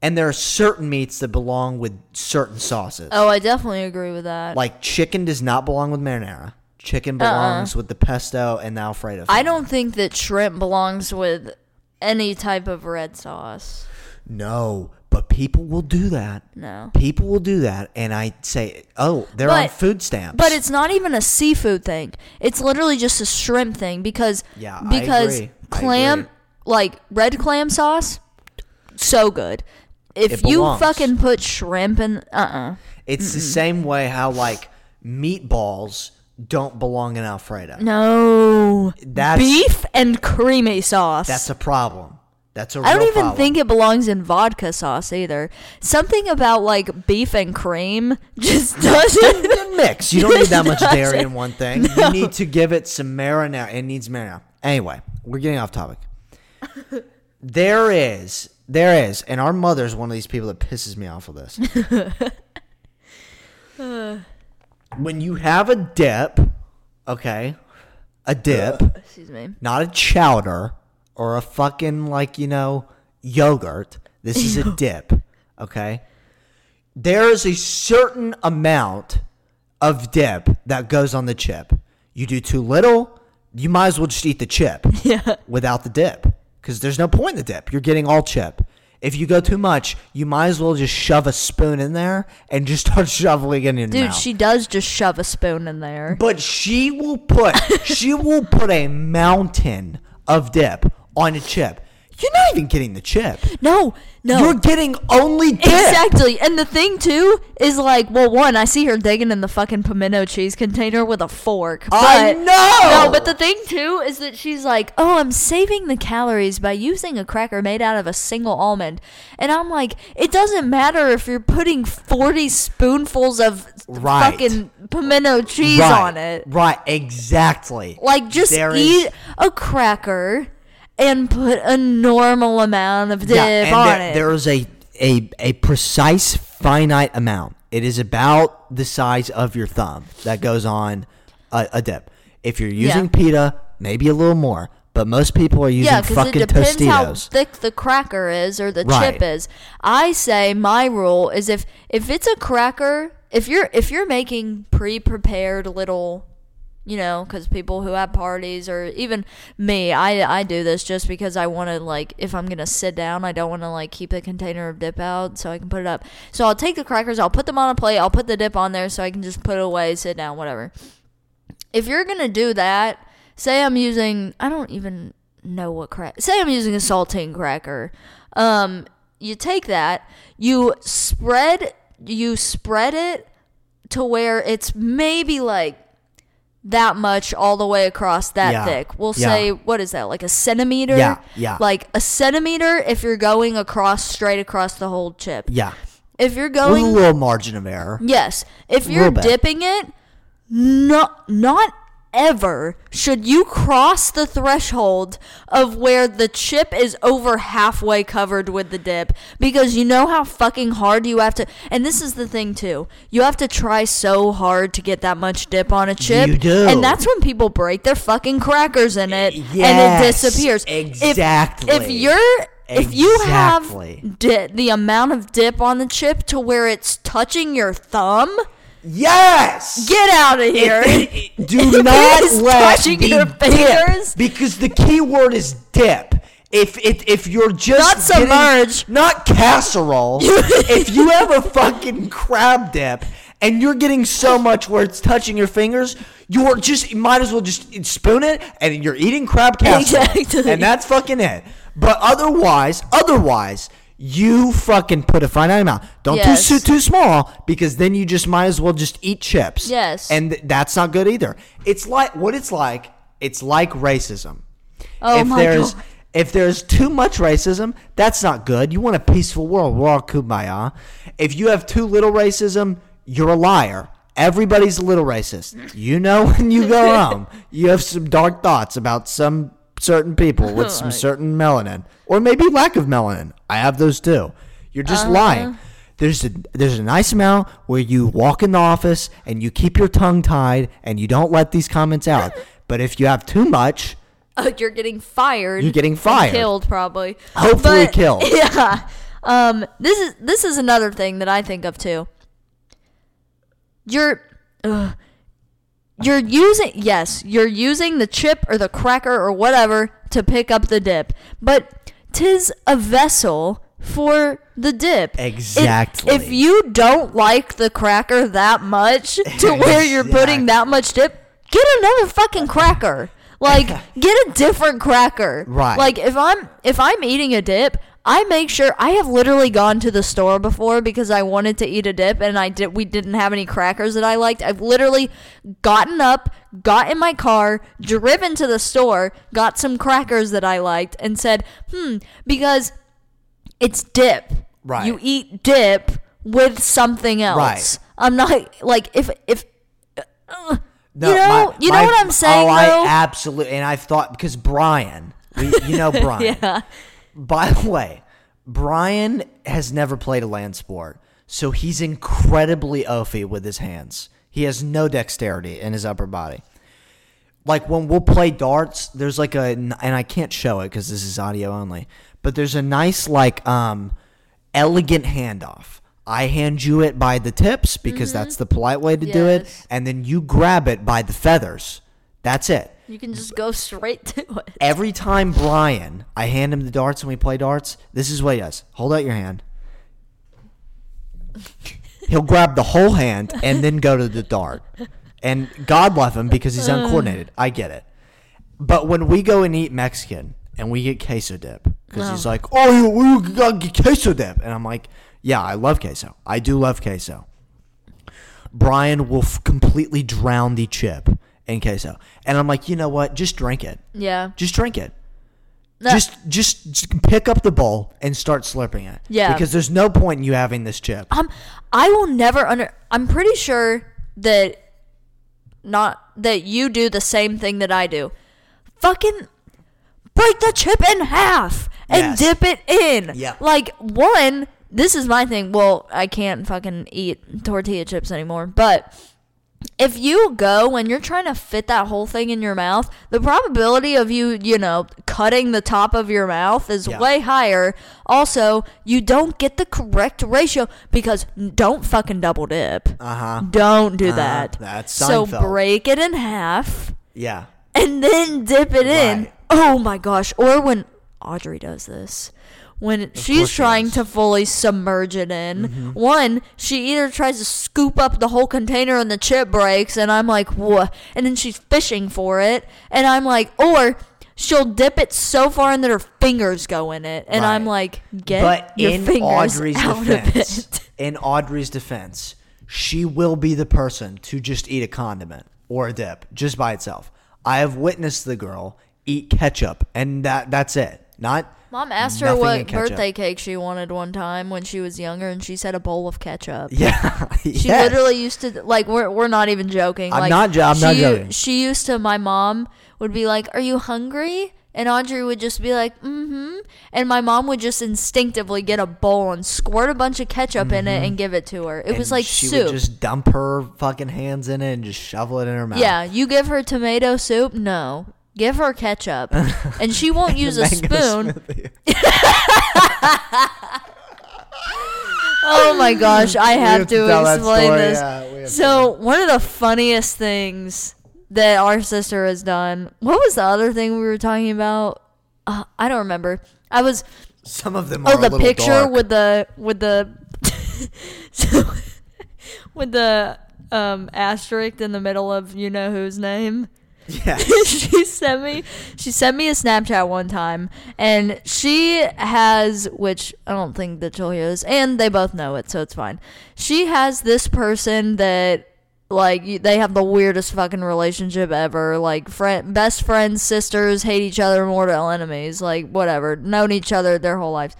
and there are certain meats that belong with certain sauces.
Oh, I definitely agree with that.
Like chicken does not belong with marinara. Chicken uh-uh. belongs with the pesto and the alfredo.
Uh-uh. I don't think that shrimp belongs with any type of red sauce.
No, but people will do that.
No.
People will do that, and I say, oh, they're on food stamps.
But it's not even a seafood thing. It's literally just a shrimp thing because
Yeah,
because clam like red clam sauce so good. If you
belongs.
fucking put shrimp in uh-uh.
It's the same way how like meatballs don't belong in Alfredo.
No.
That's
Beef and creamy sauce.
that's a problem. That's a
I don't
real
even
problem.
think it belongs in vodka sauce either. Something about like beef and cream [laughs] just doesn't
mix. You don't need that much [laughs] dairy in one thing. You need to give it some marinara. It needs marinara. Anyway, we're getting off topic. [laughs] There is, there is, and our mother's one of these people that pisses me off with this. [laughs] [sighs] when you have a dip, okay, a dip, uh,
Excuse me.
not a chowder or a fucking like you know yogurt. This is a [laughs] dip, okay. There is a certain amount of dip that goes on the chip. You do too little, you might as well just eat the chip [laughs]
Yeah.
without the dip because there's no point in the dip. You're getting all chip. If you go too much, you might as well just shove a spoon in there and just [laughs] start shoveling it in your
Dude,
mouth.
she does just shove a spoon in there.
But she will put she will put a mountain of dip on a chip. You're not even getting the chip.
No, no.
You're getting only dip.
Exactly. And the thing too is like, well, one, I see her digging in the fucking pimento cheese container with a fork. But,
I know!
No, but the thing too is that she's like, oh, I'm saving the calories by using a cracker made out of a single almond. And I'm like, it doesn't matter if you're putting 40 spoonfuls of
Right.
fucking pimento cheese
right,
on it.
Right, exactly.
Like, just
There is-
eat a cracker and put a normal amount of dip
and
on
there,
it.
there is a, a a precise finite amount. It is about the size of your thumb that goes on a, a dip. If you're using
Yeah.
pita, maybe a little more, but most people are using
Yeah,
fucking
it depends how thick the cracker is or the
Right.
chip is. I say my rule is if if it's a cracker, if you're if you're making pre-prepared little, you know, because people who have parties or even me, I I do this just because I want to like if I'm gonna sit down, I don't want to like keep the container of dip out so I can put it up. So I'll take the crackers, I'll put them on a plate, I'll put the dip on there so I can just put it away, sit down, whatever if you're gonna do that, say I'm using I don't even know what crack. Say I'm using a saltine cracker. Um, you take that, you spread, you spread it to where it's maybe like that much all the way across that
Yeah.
thick. We'll
Yeah.
say what is that like a centimeter?
Yeah, yeah.
Like a centimeter if you're going across straight across the whole chip.
yeah,
If you're
with
going
a little margin of error.
Yes. If you're dipping it, not not ever should you cross the threshold of where the chip is over halfway covered with the dip because you know how fucking hard you have to and this is the thing too. You have to try so hard to get that much dip on a chip.
You do.
And that's when people break their fucking crackers in it and it
Yes,
disappears. If-
exactly.
If, you're if you
Exactly.
have di- the amount of dip on the chip to where it's touching your thumb,
Yes.
get out of here. [laughs]
Do not let the
your
dip,
fingers.
because the key word is dip. If if, if you're just
Not
getting-
submerge.
not casserole. [laughs] if you have a fucking crab dip and you're getting so much where it's touching your fingers, you're just you might as well just spoon it and you're eating crab casserole.
Exactly.
And that's fucking it. But otherwise, otherwise. You fucking put a finite amount. Don't
Yes.
do too, too small because then you just might as well just eat chips.
Yes.
And th- that's not good either. It's like what it's like. It's like racism.
Oh
if
my
there's
God.
if there's too much racism, that's not good. You want a peaceful world. We're all kumbaya. If you have too little racism, you're a liar. Everybody's a little racist. You know [laughs] when you go [laughs] home, you have some dark thoughts about some certain people with [laughs] some certain melanin or maybe lack of melanin. I have those too. You're just
Uh-huh.
lying. There's a there's a nice amount where you walk in the office and you keep your tongue tied and you don't let these comments out. [laughs] But if you have too much,
Uh, you're getting fired.
You're getting fired.
Killed probably.
Hopefully
But-
killed. [laughs]
Yeah. Um. This is this is another thing that I think of too. You're. Uh, you're using yes, you're using the chip or the cracker or whatever to pick up the dip, but tis a vessel for the dip.
Exactly.
if you don't like the cracker that much [laughs] to where you're putting that much dip, get another fucking cracker. Like [laughs] get a different cracker.
Right.
Like if I'm if I'm eating a dip, I make sure I have literally gone to the store before because I wanted to eat a dip and I did we didn't have any crackers that I liked. I've literally gotten up, got in my car, driven to the store, got some crackers that I liked and said, "Hmm, because it's dip.
Right.
You eat dip with something else.
Right.
I'm not like if if uh,
No,
you know
my-
you
my-
know what I'm saying
Oh,
though.
I absolutely. And I thought because Brian, we, you know [laughs] Brian.
yeah.
By the way, Brian has never played a land sport, so he's incredibly oafy with his hands. He has no dexterity in his upper body. Like when we'll play darts, there's like a, and I can't show it because this is audio only, but there's a nice like um elegant handoff. I hand you it by the tips because that's the polite way to do it, and then you grab it by the feathers. That's it.
You can just go straight to it.
Every time Brian, I hand him the darts and we play darts, this is what he does. Hold out your hand. He'll grab the whole hand and then go to the dart. And God love him because he's uncoordinated. I get it. But when we go and eat Mexican and we get queso dip, because he's oh. like, "Oh, you, you got queso dip," and I'm like, "Yeah, I love queso. I do love queso." Brian will f- completely drown the chip in queso, and I'm like, you know what? Just drink it.
Yeah.
Just drink it.
No.
Just, just, just pick up the bowl and start slurping it.
Yeah.
Because there's no point in you having this chip.
Um, I will never under. I'm pretty sure that not that you do the same thing that I do. Fucking break the chip in half and
Yes.
dip it in.
Yeah.
Like one, this is my thing. Well, I can't fucking eat tortilla chips anymore, but if you go when you're trying to fit that whole thing in your mouth, the probability of you, you know, cutting the top of your mouth is
Yeah.
way higher. Also, you don't get the correct ratio because don't fucking double dip.
Uh huh.
Don't do
Uh-huh.
that.
That's
so break it in half
Yeah.
and then dip it in. Oh my gosh. Or when Audrey does this. When she's
course she
trying.
Mm-hmm.
to fully submerge it in, one, she either tries to scoop up the whole container and the chip breaks, and I'm like, what? And then she's fishing for it, and I'm like, or she'll dip it so far in that her fingers go in it, and I'm like, get
but
your
in
fingers
Audrey's [laughs]
out
defense,
of it.
in Audrey's defense, she will be the person to just eat a condiment or a dip just by itself. I have witnessed the girl eat ketchup, and that that's it. Not
Mom asked her
nothing in
what
ketchup.
birthday cake she wanted one time when she was younger, and she said a bowl of ketchup.
Yeah, [laughs]
She
yes.
literally used to like we're we're not even joking.
I'm
like,
not jo- I'm
she,
not joking.
She used to. My mom would be like, "Are you hungry?" And Audrey would just be like, "Mm-hmm." And my mom would just instinctively get a bowl and squirt a bunch of ketchup in it and give it to her. It was
Mm-hmm.
Like
she
soup.
would just dump her fucking hands in it and just shovel it in her mouth.
yeah, you give her tomato soup? No. Give her ketchup. and she won't [laughs] use a spoon. [laughs] Oh my gosh, I have,
have
to,
to
explain this.
yeah,
so, one of the funniest things that our sister has done. What was the other thing we were talking about? Uh, I don't remember. I was
Some of them
oh the picture
dark.
with the with the so, [laughs] with the um asterisk in the middle of you know whose name.
Yes. [laughs]
she sent me she sent me a Snapchat one time and she has which I don't think that she'll hear this and they both know it so it's fine. She has this person that like they have the weirdest fucking relationship ever like friend best friends sisters hate each other mortal enemies like whatever known each other their whole lives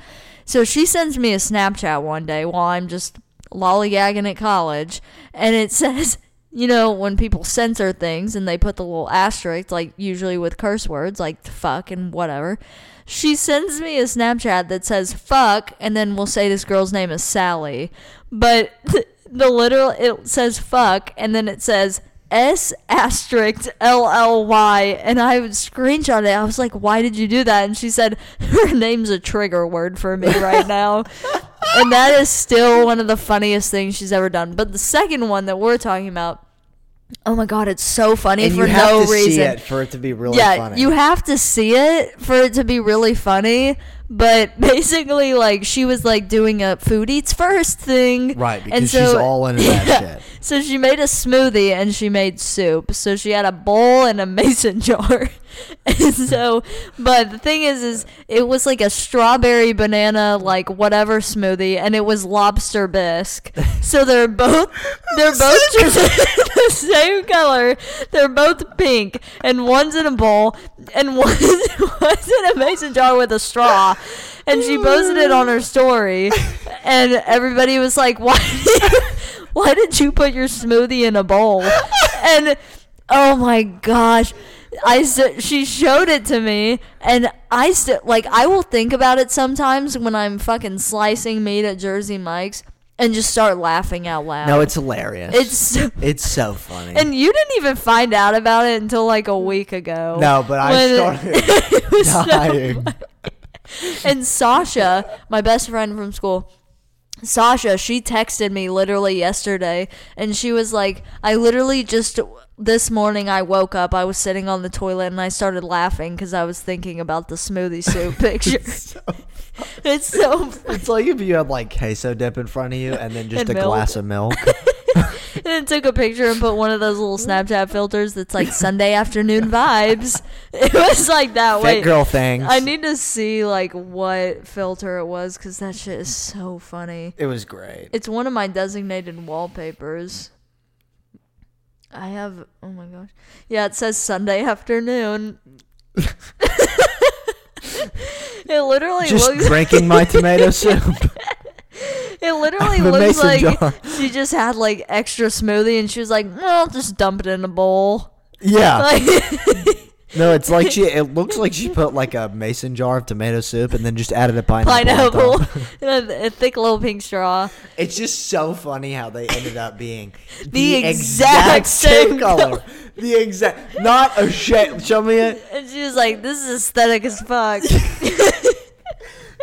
so she sends me a snapchat one day while i'm just lollygagging at college and it [laughs] says you know when people censor things and they put the little asterisk like usually with curse words like fuck and whatever she sends me a snapchat that says fuck and then we'll say this girl's name is sally. But [laughs] the literal it says fuck and then it says S asterisk L L Y and I would screenshot it. I was like, why did you do that? And she said, [laughs] her name's a trigger word for me right now. [laughs] and that is still one of the funniest things she's ever done. But the second one that we're talking about, oh my god, it's so funny
and
for
you have
no
to
reason.
see it for it to be really
yeah,
funny.
you have to see it for it to be really funny. But [laughs] basically, like she was like doing a food eats first thing,
Right,
And
because she's all into that
yeah. [laughs]
shit.
So she made a smoothie and she made soup. So she had a bowl and a [laughs] mason jar. and so, but the thing is, is it was like a strawberry banana, like whatever smoothie, and it was lobster bisque. So they're both, they're both just the same color. They're both pink, and one's in a bowl, and [laughs] one's, one's in a mason jar with a straw. And she posted it on her story, and everybody was like, "Why?" why did you put your smoothie in a bowl? And oh my gosh. I s- she showed it to me and I still like I will think about it sometimes when I'm fucking slicing meat at Jersey Mike's and just start laughing out loud.
No, it's hilarious.
it's so, [laughs]
it's so funny.
and you didn't even find out about it until like a week ago.
no, but I
When it-
started [laughs]
it was so
dying.
and Sasha, my best friend from school, Sasha, she texted me literally yesterday and she was like, I literally just this morning I woke up, I was sitting on the toilet and I started laughing because I was thinking about the smoothie soup [laughs] picture. it's so [laughs] [laughs]
It's like if you had like queso dip in front of you and then just
And
a
milk.
glass of milk.
Then [laughs] took a picture and put one of those little Snapchat filters that's like Sunday afternoon vibes. [laughs] It was like that.
Fit girl thing.
I need to see like what filter it was because that shit is so funny.
It was great.
It's one of my designated wallpapers. I have. Oh my gosh. Yeah, it says Sunday afternoon. [laughs] it literally
Just
looks.
drinking my tomato soup. [laughs]
It literally
I'm
looks
mason
like
jar. [laughs]
she just had like extra smoothie and she was like, "Well, just dump it in a bowl."
Yeah. [laughs]
Like,
No, it's like she. It looks like she put like a mason jar of tomato soup and then just added a pineapple.
pineapple, and a, a thick little pink straw.
It's just so funny how they ended up being
The exact same
color. The exact, not a shade. Show me it.
And she was like, "This is aesthetic as fuck."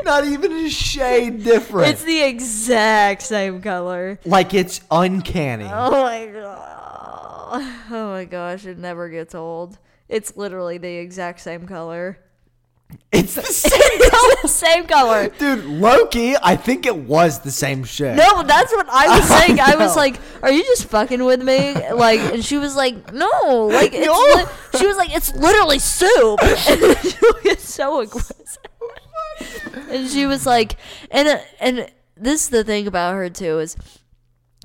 Not even a shade different.
it's the exact same color.
like it's uncanny.
Oh my god. Oh my gosh, it never gets old. It's literally the exact same color.
It's the [laughs] same.
It's the same color.
Dude, Loki, I think it was the same shit.
No, that's what I was [laughs] saying. I was like, "Are you just fucking with me?" Like, and she was like, "No, like it's."
No.
Li-. She was like, "It's literally soup." [laughs] And she was so aggressive. And she was like, and uh, and this is the thing about her too is.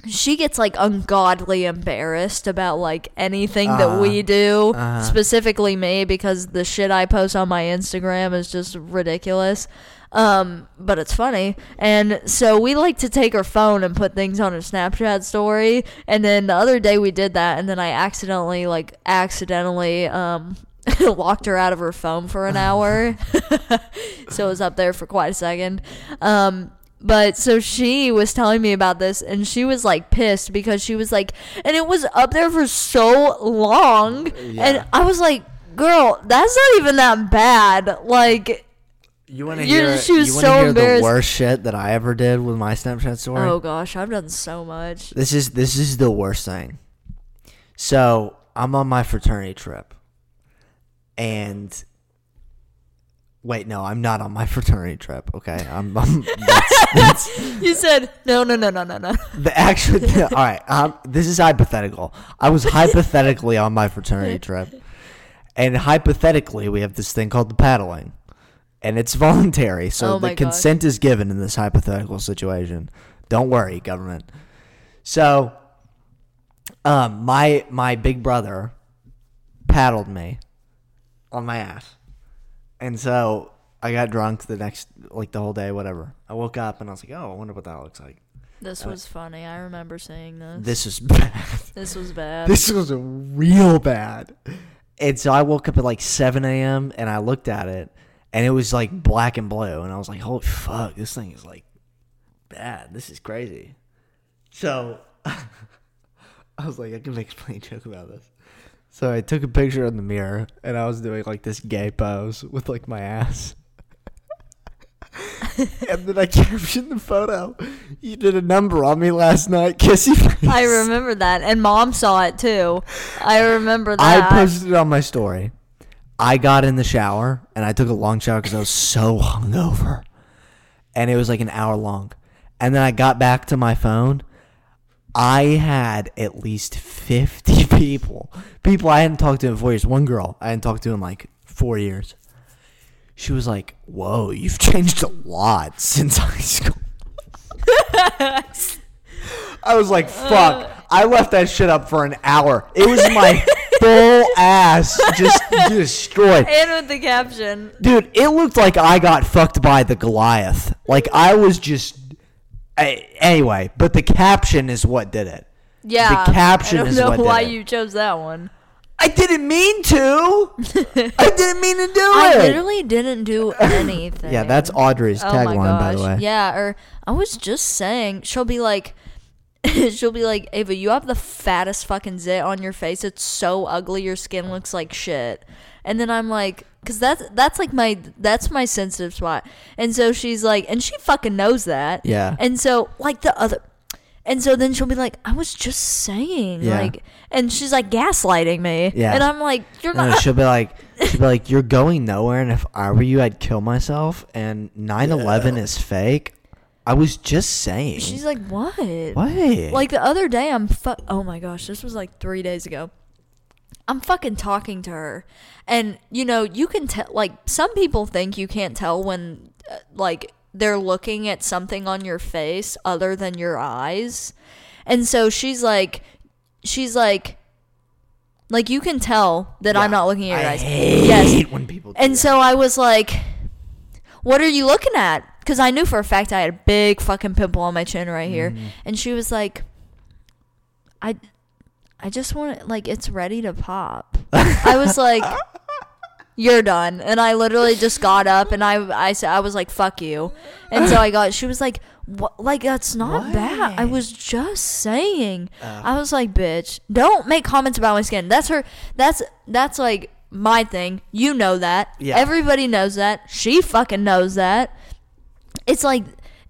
She gets like ungodly embarrassed about like anything that we do,
uh-huh.
specifically me, because the shit I post on my Instagram is just ridiculous. Um, but it's funny. And so we like to take her phone and put things on her Snapchat story. And then the other day we did that and then I accidentally like accidentally um [laughs] locked her out of her phone for an [laughs] hour. [laughs] so it was up there for quite a second. Um but so she was telling me about this and she was like pissed because she was like and it was up there for so long
Yeah.
and I was like girl that's not even that bad like
You want to hear?
she was
you
so
hear
embarrassed.
the worst shit that I ever did with my Snapchat story?
Oh gosh, I've done so much.
This is this is the worst thing. So I'm on my fraternity trip, and wait, no, I'm not on my [laughs] fraternity trip. Okay, I'm. I'm that's, [laughs] that's,
You said no, no, no, no, no, no.
the actual. [laughs] all right, um, this is hypothetical. I was hypothetically on my fraternity trip, and hypothetically, we have this thing called the paddling, and it's voluntary. So
Oh
the
gosh.
consent is given in this hypothetical situation. Don't worry, government. So, um, my my big brother paddled me on my ass, and so I got drunk the next like the whole day, whatever. I woke up and I was like, oh, I wonder what that looks like.
This was funny. I remember saying this.
This is bad. [laughs]
This was bad.
this was real bad. And so I woke up at like 7 a.m. and I looked at it and it was like black and blue. And I was like, holy fuck, this thing is like bad. This is crazy. So [laughs] I was like, I can make a funny joke about this. So I took a picture in the mirror and I was doing like this gay pose with like my ass. and then I [laughs] captioned the photo. You did a number on me last night, kissy face.
I remember that, and mom saw it too. I remember that.
I posted it on my story. I got in the shower and I took a long shower because I was so hungover, and it was like an hour long. And then I got back to my phone. I had at least fifty [laughs] people, people I hadn't talked to in four years. One girl I hadn't talked to in like four years. She was like, "Whoa, you've [laughs] changed a lot since high school." [laughs] I was like, fuck. I left that shit up for an hour. It was my full ass just destroyed.
and with the caption,
Dude, it looked like I got fucked by the Goliath. Like I was just. I- anyway, but the caption is what did it.
yeah.
The caption is what it.
I don't
is
know
what did
why
it.
you chose that one.
I didn't mean to. I [laughs] didn't mean to do it.
I
it.
literally didn't do anything.
yeah, that's Audrey's
Oh my
tagline, by the
gosh.
way.
Yeah, or I was just saying, she'll be like, [laughs] she'll be like, Ava, you have the fattest fucking zit on your face. It's so ugly. Your skin looks like shit. And then I'm like, cause that's that's like my that's my sensitive spot. And so she's like, and she fucking knows that.
Yeah.
And so like the other. And so then she'll be like, I was just saying,
Yeah.
like, and she's like gaslighting me.
Yeah.
And I'm like, you're
No,
not.
she'll be like, [laughs] she'll be like, you're going nowhere, and if I were you, I'd kill myself. And 9/11 is fake. I was just saying.
She's like, what?
what?
Like the other day, I'm fu- Oh my gosh, this was like three days ago. I'm fucking talking to her, and you know, you can tell. Like some people think you can't tell when, uh, like, they're looking at something on your face other than your eyes, and so she's like, she's like, like you can tell that I'm not looking at your
I
eyes.
hate
yes,
when people.
And
that.
so I was like, "What are you looking at?" Because I knew for a fact I had a big fucking pimple on my chin right here,
Mm-hmm.
and she was like, "I, I just want it like it's ready to pop." [laughs] I was like, "You're done," and I literally just got up and I I said I was like, "Fuck you," and so I got. She was like. What? Like that's not bad. I was just saying. Uh. I was like, bitch, don't make comments about my skin. That's her. That's that's like my thing. You know that.
Yeah.
Everybody knows that. She fucking knows that. It's like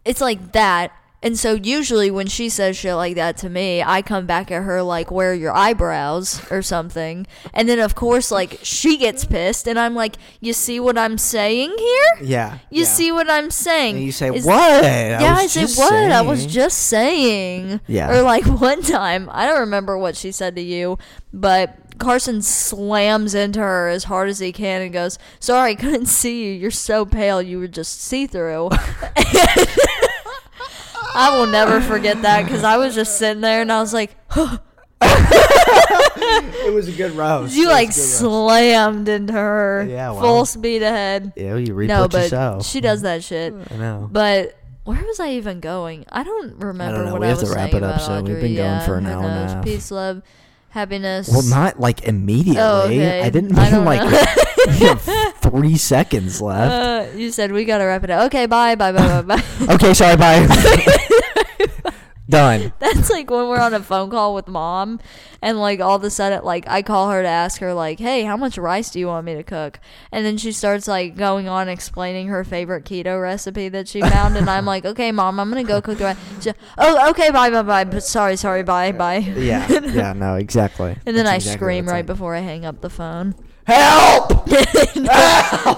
it's like that. And so usually when she says shit like that to me, I come back at her like, "Where are your eyebrows?" or something. And then of course like she gets pissed, and I'm like, "You see what I'm saying here?
yeah.
You
yeah.
see what I'm saying?"
And you say
Is-
what?
yeah, I, said
just
what? I was just saying.
Yeah.
Or like [laughs] one time, I don't remember what she said to you, but Carson slams into her as hard as he can and goes, "Sorry, I couldn't see you. You're so pale. You were just see through." [laughs] [laughs] I will never forget that because I was just sitting there and I was like, [gasps]
It was a good roast.
"You like slammed into her,
Yeah,
full speed ahead."
Yeah, you reap
No,
what you sow.
she does that shit.
I know.
But where was I even going? I don't remember
know.
what
We
I
have to wrap it up
about
soon. We've been going for an hour and a half.
Peace, love, happiness.
Well, not like immediately.
Oh, okay.
I didn't
I
mean
don't
like
know. [laughs]
you have [laughs] three seconds left.
Uh, you said we gotta wrap it up. Okay, bye, bye, bye, bye, bye. [laughs]
okay, sorry, bye. Done. [laughs]
That's like when we're on a phone call with mom, and like all of a sudden, like I call her to ask her, like, "Hey, how much rice do you want me to cook?" And then she starts like going on explaining her favorite keto recipe that she found, and I'm like, "Okay, mom, I'm gonna go cook the rice." She, oh, okay, bye, bye, bye. But sorry, sorry, bye, bye.
Yeah, yeah, no, [laughs] exactly.
And then
That's
I
exactly
scream right
like.
before I hang up the phone. [laughs]
Help!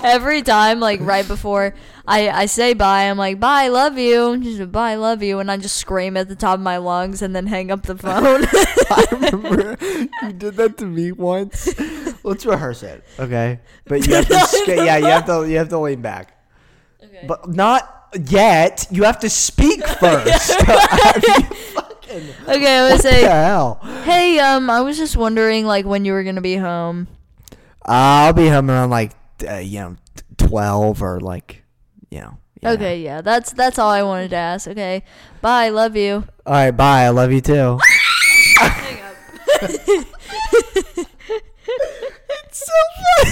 Every time, like right before I, I say bye, I'm like, bye, love you. And she said, bye, love you. And I just scream at the top of my lungs and then hang up the phone. [laughs]
I remember [laughs] you did that to me once. Let's rehearse it, okay? But you have to, sca- yeah, you have to, you have to lean back.
okay.
But not yet. You have to speak first.
okay, I was
the
say,
hell?
hey, um, I was just wondering, like, when you were gonna be home.
I'll be home around like uh, you know twelve or like you know. yeah.
Okay, yeah, that's that's all I wanted to ask. Okay, bye, love you.
All right. Bye. I love you too. [laughs]
Hang up.
it's so funny.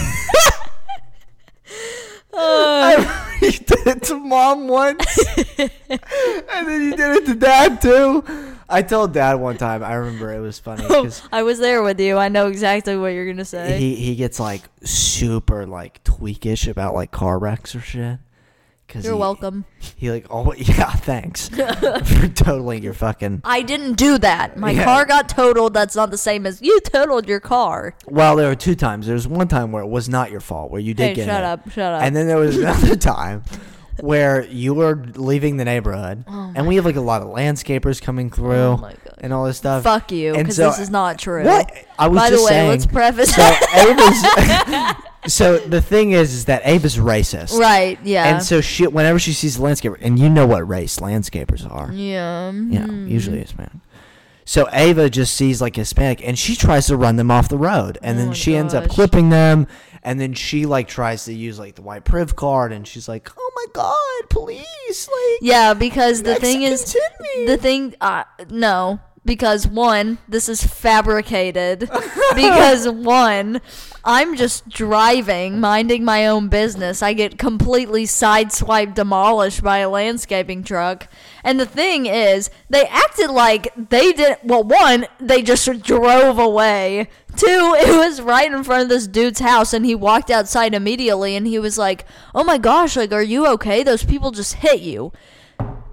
I, you did it to mom once, [laughs] and then you did it to dad too. I told dad one time. I remember it was funny [laughs]
I was there with you. I know exactly what you're gonna say.
he he gets like super like tweakish about like car wrecks or shit.
You're
he-
welcome.
He like oh [laughs] yeah thanks [laughs] for totaling your fucking.
I didn't do that. My
Yeah.
car got totaled. That's not the same as you totaled your car.
Well, there were two times. There was one time where it was not your fault, where you did
Hey,
get
shut up, shut up.
And then there was another time where you were leaving the neighborhood, and we have like a lot of landscapers coming through
Oh
and all this stuff.
Fuck you, because
so-
this is not true.
What? I was
By
just
the way,
saying.
let's preface.
so Ava's. [laughs] so the thing is, is that Ava's racist.
right? Yeah.
And so she, whenever she sees a landscaper, and you know what race landscapers are,
yeah.
you know,
mhm.
usually Hispanic. So Ava just sees like Hispanic, and she tries to run them off the road, and
Oh
then she ends up clipping them, and then she like tries to use like the white priv card, and she's like, "Oh my god, police!" Like,
Yeah, because the thing is, the thing. Uh, no, because one, this is fabricated. [laughs] because one, I'm just driving, minding my own business. I get completely sideswiped, demolished by a landscaping truck. And the thing is, they acted like they did. Well, one, they just drove away. Two, [laughs] it was right in front of this dude's house, and he walked outside immediately, and he was like, "Oh my gosh, like, are you okay? Those people just hit you."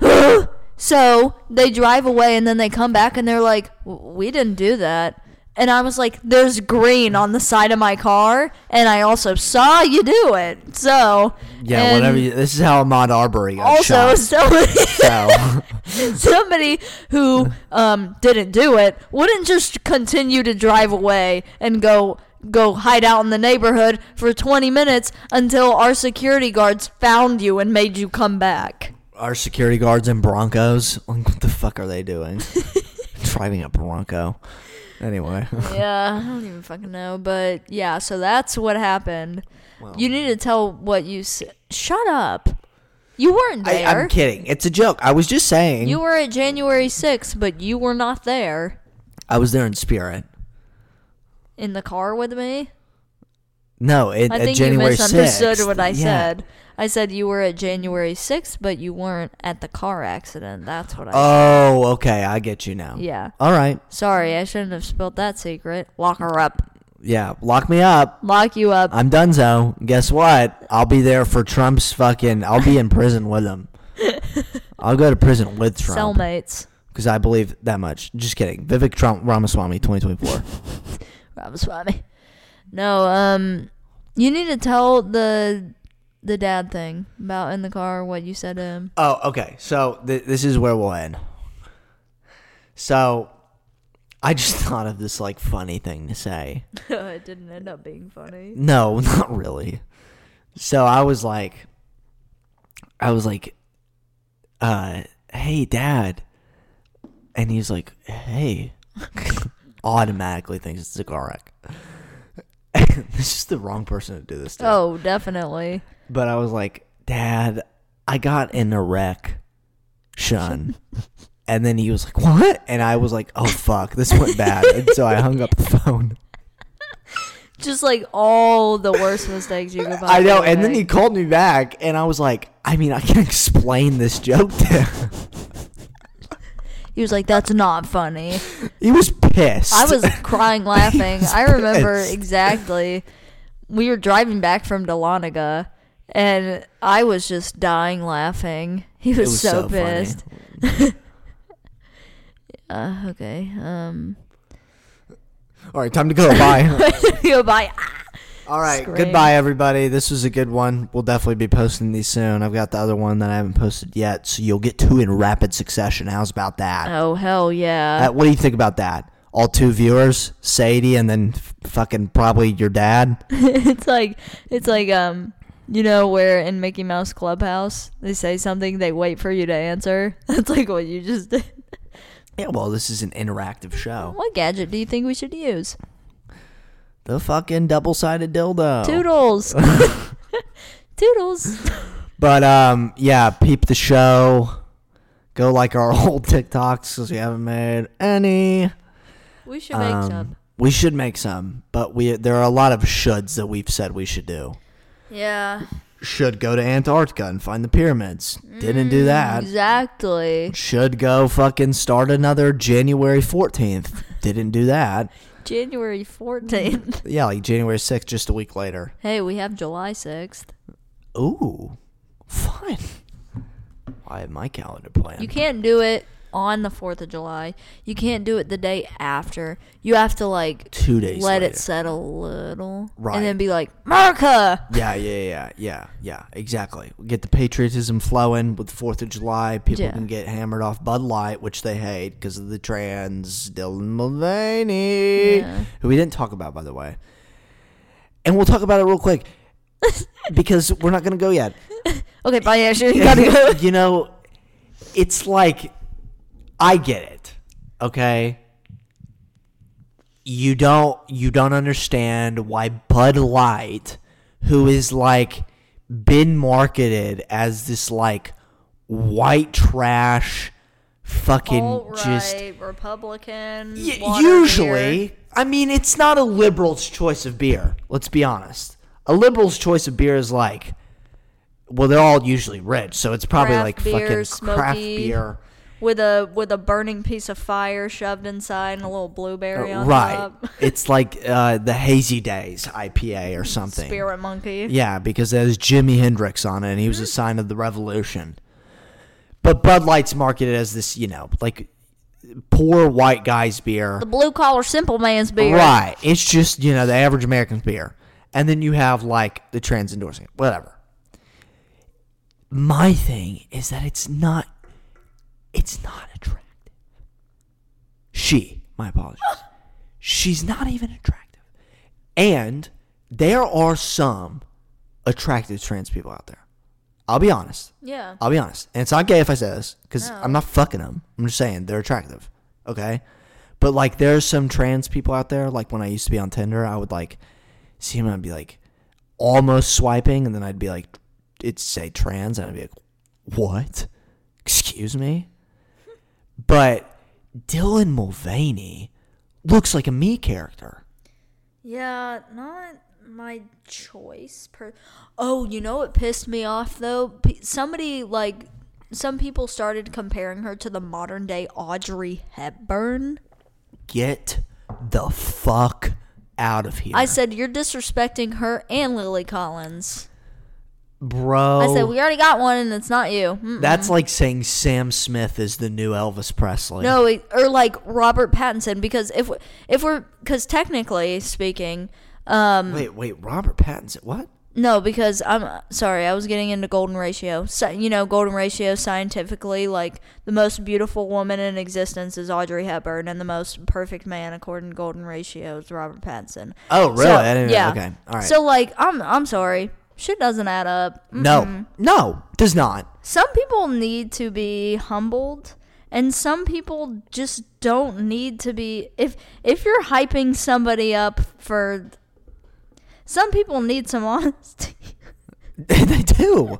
[gasps] [laughs] so they drive away and then they come back and they're like, "We didn't do that." And I was like, there's green on the side of my car, and I also saw you do it. So
Yeah, whatever. You, this is how Ahmaud Arbery got
Also,
shot. [laughs]
somebody,
So [laughs]
somebody who um, didn't do it wouldn't just continue to drive away and go go hide out in the neighborhood for 20 minutes until our security guards found you and made you come back.
Our security guards in Broncos, [laughs] like, what the fuck are they doing? [laughs] Driving a Bronco. Anyway,
yeah, I don't even fucking know, but yeah, so that's what happened. you need to tell what you s- Shut up. You weren't
I,
there.
I'm kidding. It's a joke. I was just saying.
you were at January 6th, but you were not there
I was there in spirit.
in the car with me.
No, it,
I
uh,
think
January
you misunderstood
6th.
what I
Yeah.
said. I said you were at January 6th, but you weren't at the car accident. That's what I
Oh, okay. I get you now.
Yeah.
All right.
Sorry, I shouldn't have spilled that secret. Lock her up.
Yeah. Lock me up.
Lock you up.
I'm donezo. Guess what? I'll be there for Trump's fucking. I'll be in prison with him. [laughs] I'll go to prison with Trump
Cellmates.
because I believe that much. Just kidding. Vivek Trump Ramaswamy, 2024. [laughs]
Ramaswamy. No, um, you need to tell the the dad thing about in the car what you said to him.
Oh, okay. So th- this is where we'll end. So, I just [laughs] thought of this like funny thing to say. [laughs]
it didn't end up being funny.
No, [laughs] not really. So I was like, I was like, uh, hey, dad. And he's like, hey. Automatically thinks it's a car wreck. [laughs] this is the wrong person to do this to.
Oh, definitely.
But I was like, dad, I got in a wreck, Shun. [laughs] and then he was like, what? And I was like, oh, fuck, this went bad. and so I hung up the phone. [laughs]
Just like all the worst mistakes you could
I know. And then he called me back, and I was like, I mean, I can explain this joke to him.
He was like, "That's not funny." [laughs]
He was pissed.
I was crying [laughs] laughing.
was
I remember
pissed.
exactly. We were driving back from Dahlonega, and I was just dying laughing. He was,
was
so,
so
pissed. [laughs] Uh, okay. Um.
All right, time to go. Bye.
Goodbye.
All right,
Scream.
goodbye, everybody. This was a good one. We'll definitely be posting these soon. I've got the other one that I haven't posted yet, so you'll get two in rapid succession. How's about that?
Oh hell yeah!
Uh, what do you think about that? All two viewers, Sadie, and then f- fucking probably your dad. [laughs]
it's like it's like um. You know where in Mickey Mouse Clubhouse they say something, they wait for you to answer. [laughs] That's like what you just did.
Yeah, well, this is an interactive show.
What gadget do you think we should use?
The fucking double-sided dildo.
Toodles. [laughs] [laughs] Toodles.
But um, yeah, peep the show. Go like our [laughs] old TikToks because we haven't made any.
We should make
Um,
some.
We should make some, but we there are a lot of shoulds that we've said we should do.
Yeah.
Should go to Antarctica and find the pyramids. Didn't do that.
Exactly.
Should go fucking start another January 14th. Didn't do that.
January 14th. [laughs]
Yeah, like January 6th, just a week later.
hey, we have July 6th.
Ooh, fun. I have my calendar planned.
You can't do it on the 4th of July. You can't do it the day after. You have to, like,
Two days
let
later.
it settle a little.
Right.
And then be like, America!
Yeah, yeah, yeah, yeah, yeah, exactly. We get the patriotism flowing with the Fourth of July. People
Yeah.
can get hammered off Bud Light, which they hate because of the trans Dylan Mulvaney,
Yeah.
who we didn't talk about, by the way. And we'll talk about it real quick [laughs] because we're not going to go yet. [laughs]
Okay, bye, Ashley. You [laughs] gotta go.
you know, it's like I get it. Okay? You don't you don't understand why Bud Light, who is like been marketed as this like white trash fucking just
Alt-right, Republican.
Y- usually,
beer.
I mean, it's not a liberal's choice of beer. Let's be honest. A liberal's choice of beer is like, well, they're all usually rich, so it's probably
Craft
like
beer,
fucking craft beer.
With a with a burning piece of fire shoved inside and a little blueberry on
Uh, right.
top. [laughs]
it's like uh, the Hazy Days IPA or something.
Spirit monkey.
Yeah, because there's Jimi Hendrix on it, and he was a sign of the revolution. But Bud Light's marketed as this, you know, like poor white guy's beer.
The blue collar simple man's beer.
Right. It's just, you know, the average American's beer. And then you have like the trans endorsing it. Whatever. My thing is that it's not it's not attractive. She, my apologies. She's not even attractive. And there are some attractive trans people out there. I'll be honest.
Yeah.
I'll be honest, and it's not gay if I say this because
No.
I'm not fucking them. I'm just saying they're attractive. Okay, but like there's some trans people out there. Like when I used to be on Tinder, I would like see them and I'd be like almost swiping, and then I'd be like, it'd say trans, and I'd be like, what? Excuse me. But Dylan Mulvaney looks like a Mii character.
Yeah, not my choice. Per- oh, you know what pissed me off though? P- somebody like some people started comparing her to the modern day Audrey Hepburn.
Get the fuck out of here.
I said you're disrespecting her and Lily Collins.
Bro.
I said we already got one and it's not you. Mm-mm.
That's like saying Sam Smith is the new Elvis Presley.
No, it- or like Robert Pattinson because if if we're because technically speaking, um,
Wait, wait, Robert Pattinson. What?
No, because I'm sorry, I was getting into golden ratio. So, you know, golden ratio scientifically, like the most beautiful woman in existence is Audrey Hepburn, and the most perfect man according to golden ratio is Robert Pattinson.
Oh, really?
So, yeah.
Okay, all right.
So, like, I'm I'm sorry, shit doesn't add up.
no, no, does not.
Some people need to be humbled, and some people just don't need to be. If if you're hyping somebody up for, some people need some [laughs] honesty.
they do.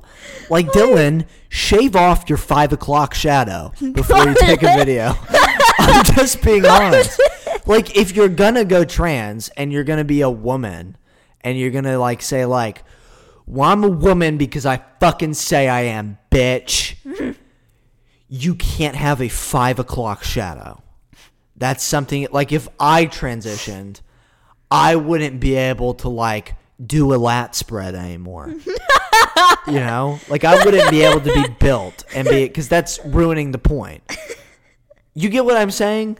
Like Dylan, shave off your five o'clock shadow before you take a video. [laughs] I'm just being honest. Like, if you're gonna go trans and you're gonna be a woman and you're gonna like say like, "Well, I'm a woman because I fucking say I am, bitch," [laughs] you can't have a five o'clock shadow. That's something like if I transitioned, I wouldn't be able to like do a lat spread anymore. you know, like I wouldn't be able to be [laughs] built and be because that's ruining the point. You get what I'm saying?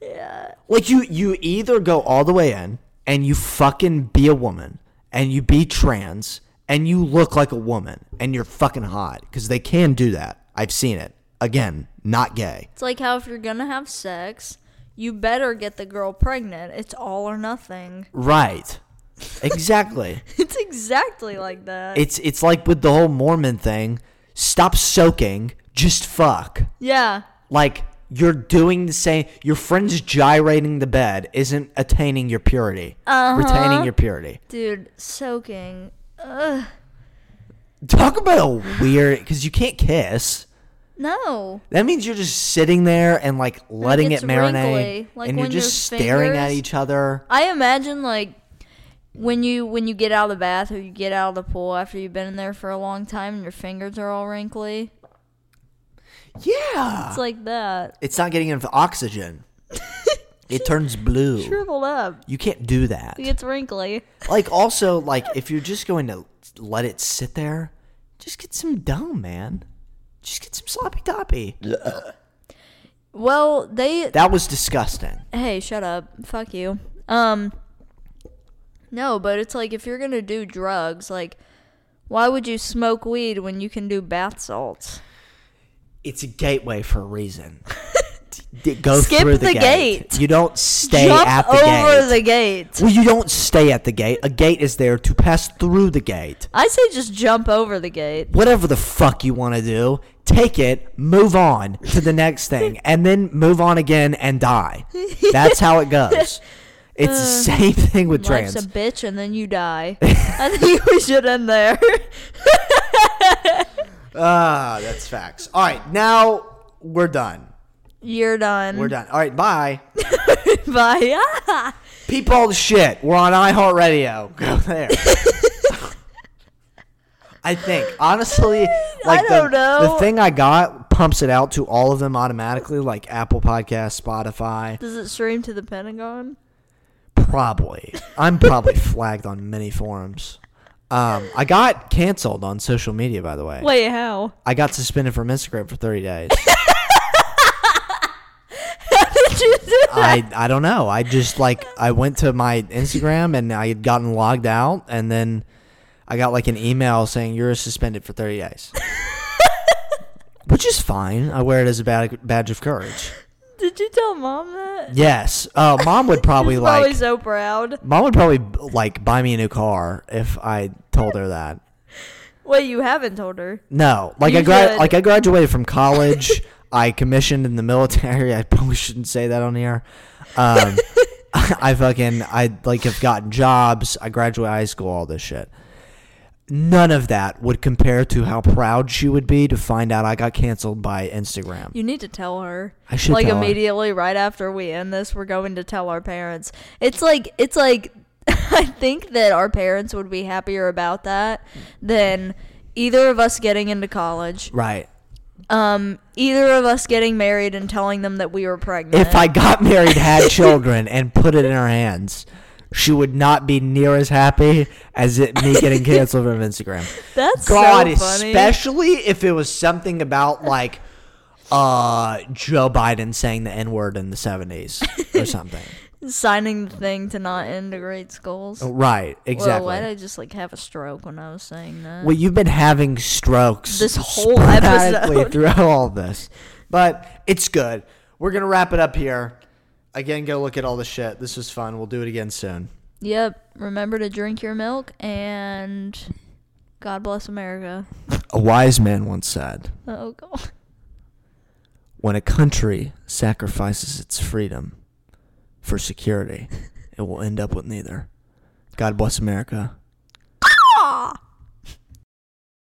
Yeah. Like you, you either go all the way in and you fucking be a woman and you be trans and you look like a woman and you're fucking hot because they can do that. I've seen it. Again, not gay.
It's like how if you're gonna have sex, you better get the girl pregnant. It's all or nothing.
Right. Exactly. [laughs]
It's exactly like that.
it's it's like with the whole Mormon thing. Stop soaking, just fuck.
yeah.
Like you're doing the same. Your friend's gyrating the bed isn't attaining your purity.
Uh-huh.
Retaining your purity.
Dude, soaking. Ugh.
Talk about a weird because you can't kiss.
No.
That means you're just sitting there and like letting
it's
it marinate,
like
and you're just staring at each other.
I imagine like when you when you get out of the bath or you get out of the pool after you've been in there for a long time and your fingers are all wrinkly.
Yeah,
It's like that.
it's not getting enough oxygen. [laughs] it turns blue.
Shriveled up.
You can't do that.
It gets wrinkly. [laughs]
Like also like if you're just going to let it sit there, just get some dome, man. Just get some sloppy toppy.
Well, they
That was disgusting.
Hey, shut up. Fuck you. Um No, but it's like if you're going to do drugs, like why would you smoke weed when you can do bath salts?
It's a gateway for a reason. Go
Skip
through the,
the
gate.
gate.
You don't stay
Jump
at the
over
gate.
the gate.
well, you don't stay at the gate. A gate is there to pass through the gate.
I say just jump over the gate.
Whatever the fuck you want to do, take it, move on to the next [laughs] thing, and then move on again and die. That's how it goes. [laughs] It's the same thing with
Life's
trans.
a bitch and then you die. [laughs] I think we should end there.
Ah, that's facts. All right, now we're done.
You're done.
We're done. All right, bye. [laughs]
Bye. [laughs]
Peep all the shit. We're on iHeartRadio. Go there. I think honestly, [laughs] like the,
know.
the thing I got pumps it out to all of them automatically, like Apple Podcasts, Spotify.
Does it stream to the Pentagon?
Probably, I'm probably flagged on many forums. Um, I got canceled on social media, by the way.
Wait, how?
I got suspended from Instagram for 30 days. [laughs]
you do that?
I I don't know. I just like I went to my Instagram and I had gotten logged out, and then I got like an email saying you're suspended for 30 days, [laughs] which is fine. I wear it as a bad, badge of courage.
Did you tell mom that?
Yes. Uh, mom would [laughs] probably
She's
like.
probably so proud.
Mom would probably like buy me a new car if I told her that.
Wait, you haven't told her.
No, like
You
I gra-
should.
like I graduated from college. I commissioned in the military. [laughs] I probably shouldn't say that on air. Um, [laughs] [laughs] I fucking I like have gotten jobs. I graduated high school. All this shit. None of that would compare to how proud she would be to find out I got canceled by Instagram.
You need to tell her.
I should
like
tell her.
immediately right after we end this, we're going to tell our parents. It's like it's like I think that our parents would be happier about that than either of us getting into college.
Right.
Um, either of us getting married and telling them that we were pregnant.
If I got married, had children, and put it in her hands, she would not be near as happy as it me getting canceled from Instagram. [laughs]
That's
God,
so funny.
especially if it was something about like uh Joe Biden saying the N word in the seventies or [laughs] something.
Signing the thing to not integrate schools.
Oh,
right,
exactly.
Well, why did I just like have a stroke when I was saying that?
well, you've been having strokes
This whole episode.
throughout all this, but it's good. We're gonna wrap it up here. Again, go look at all the shit. This was fun. We'll do it again soon.
Yep. Remember to drink your milk and God bless America.
A wise man once said,
Oh God.
"When a country sacrifices its freedom for security, it will end up with neither." God bless America.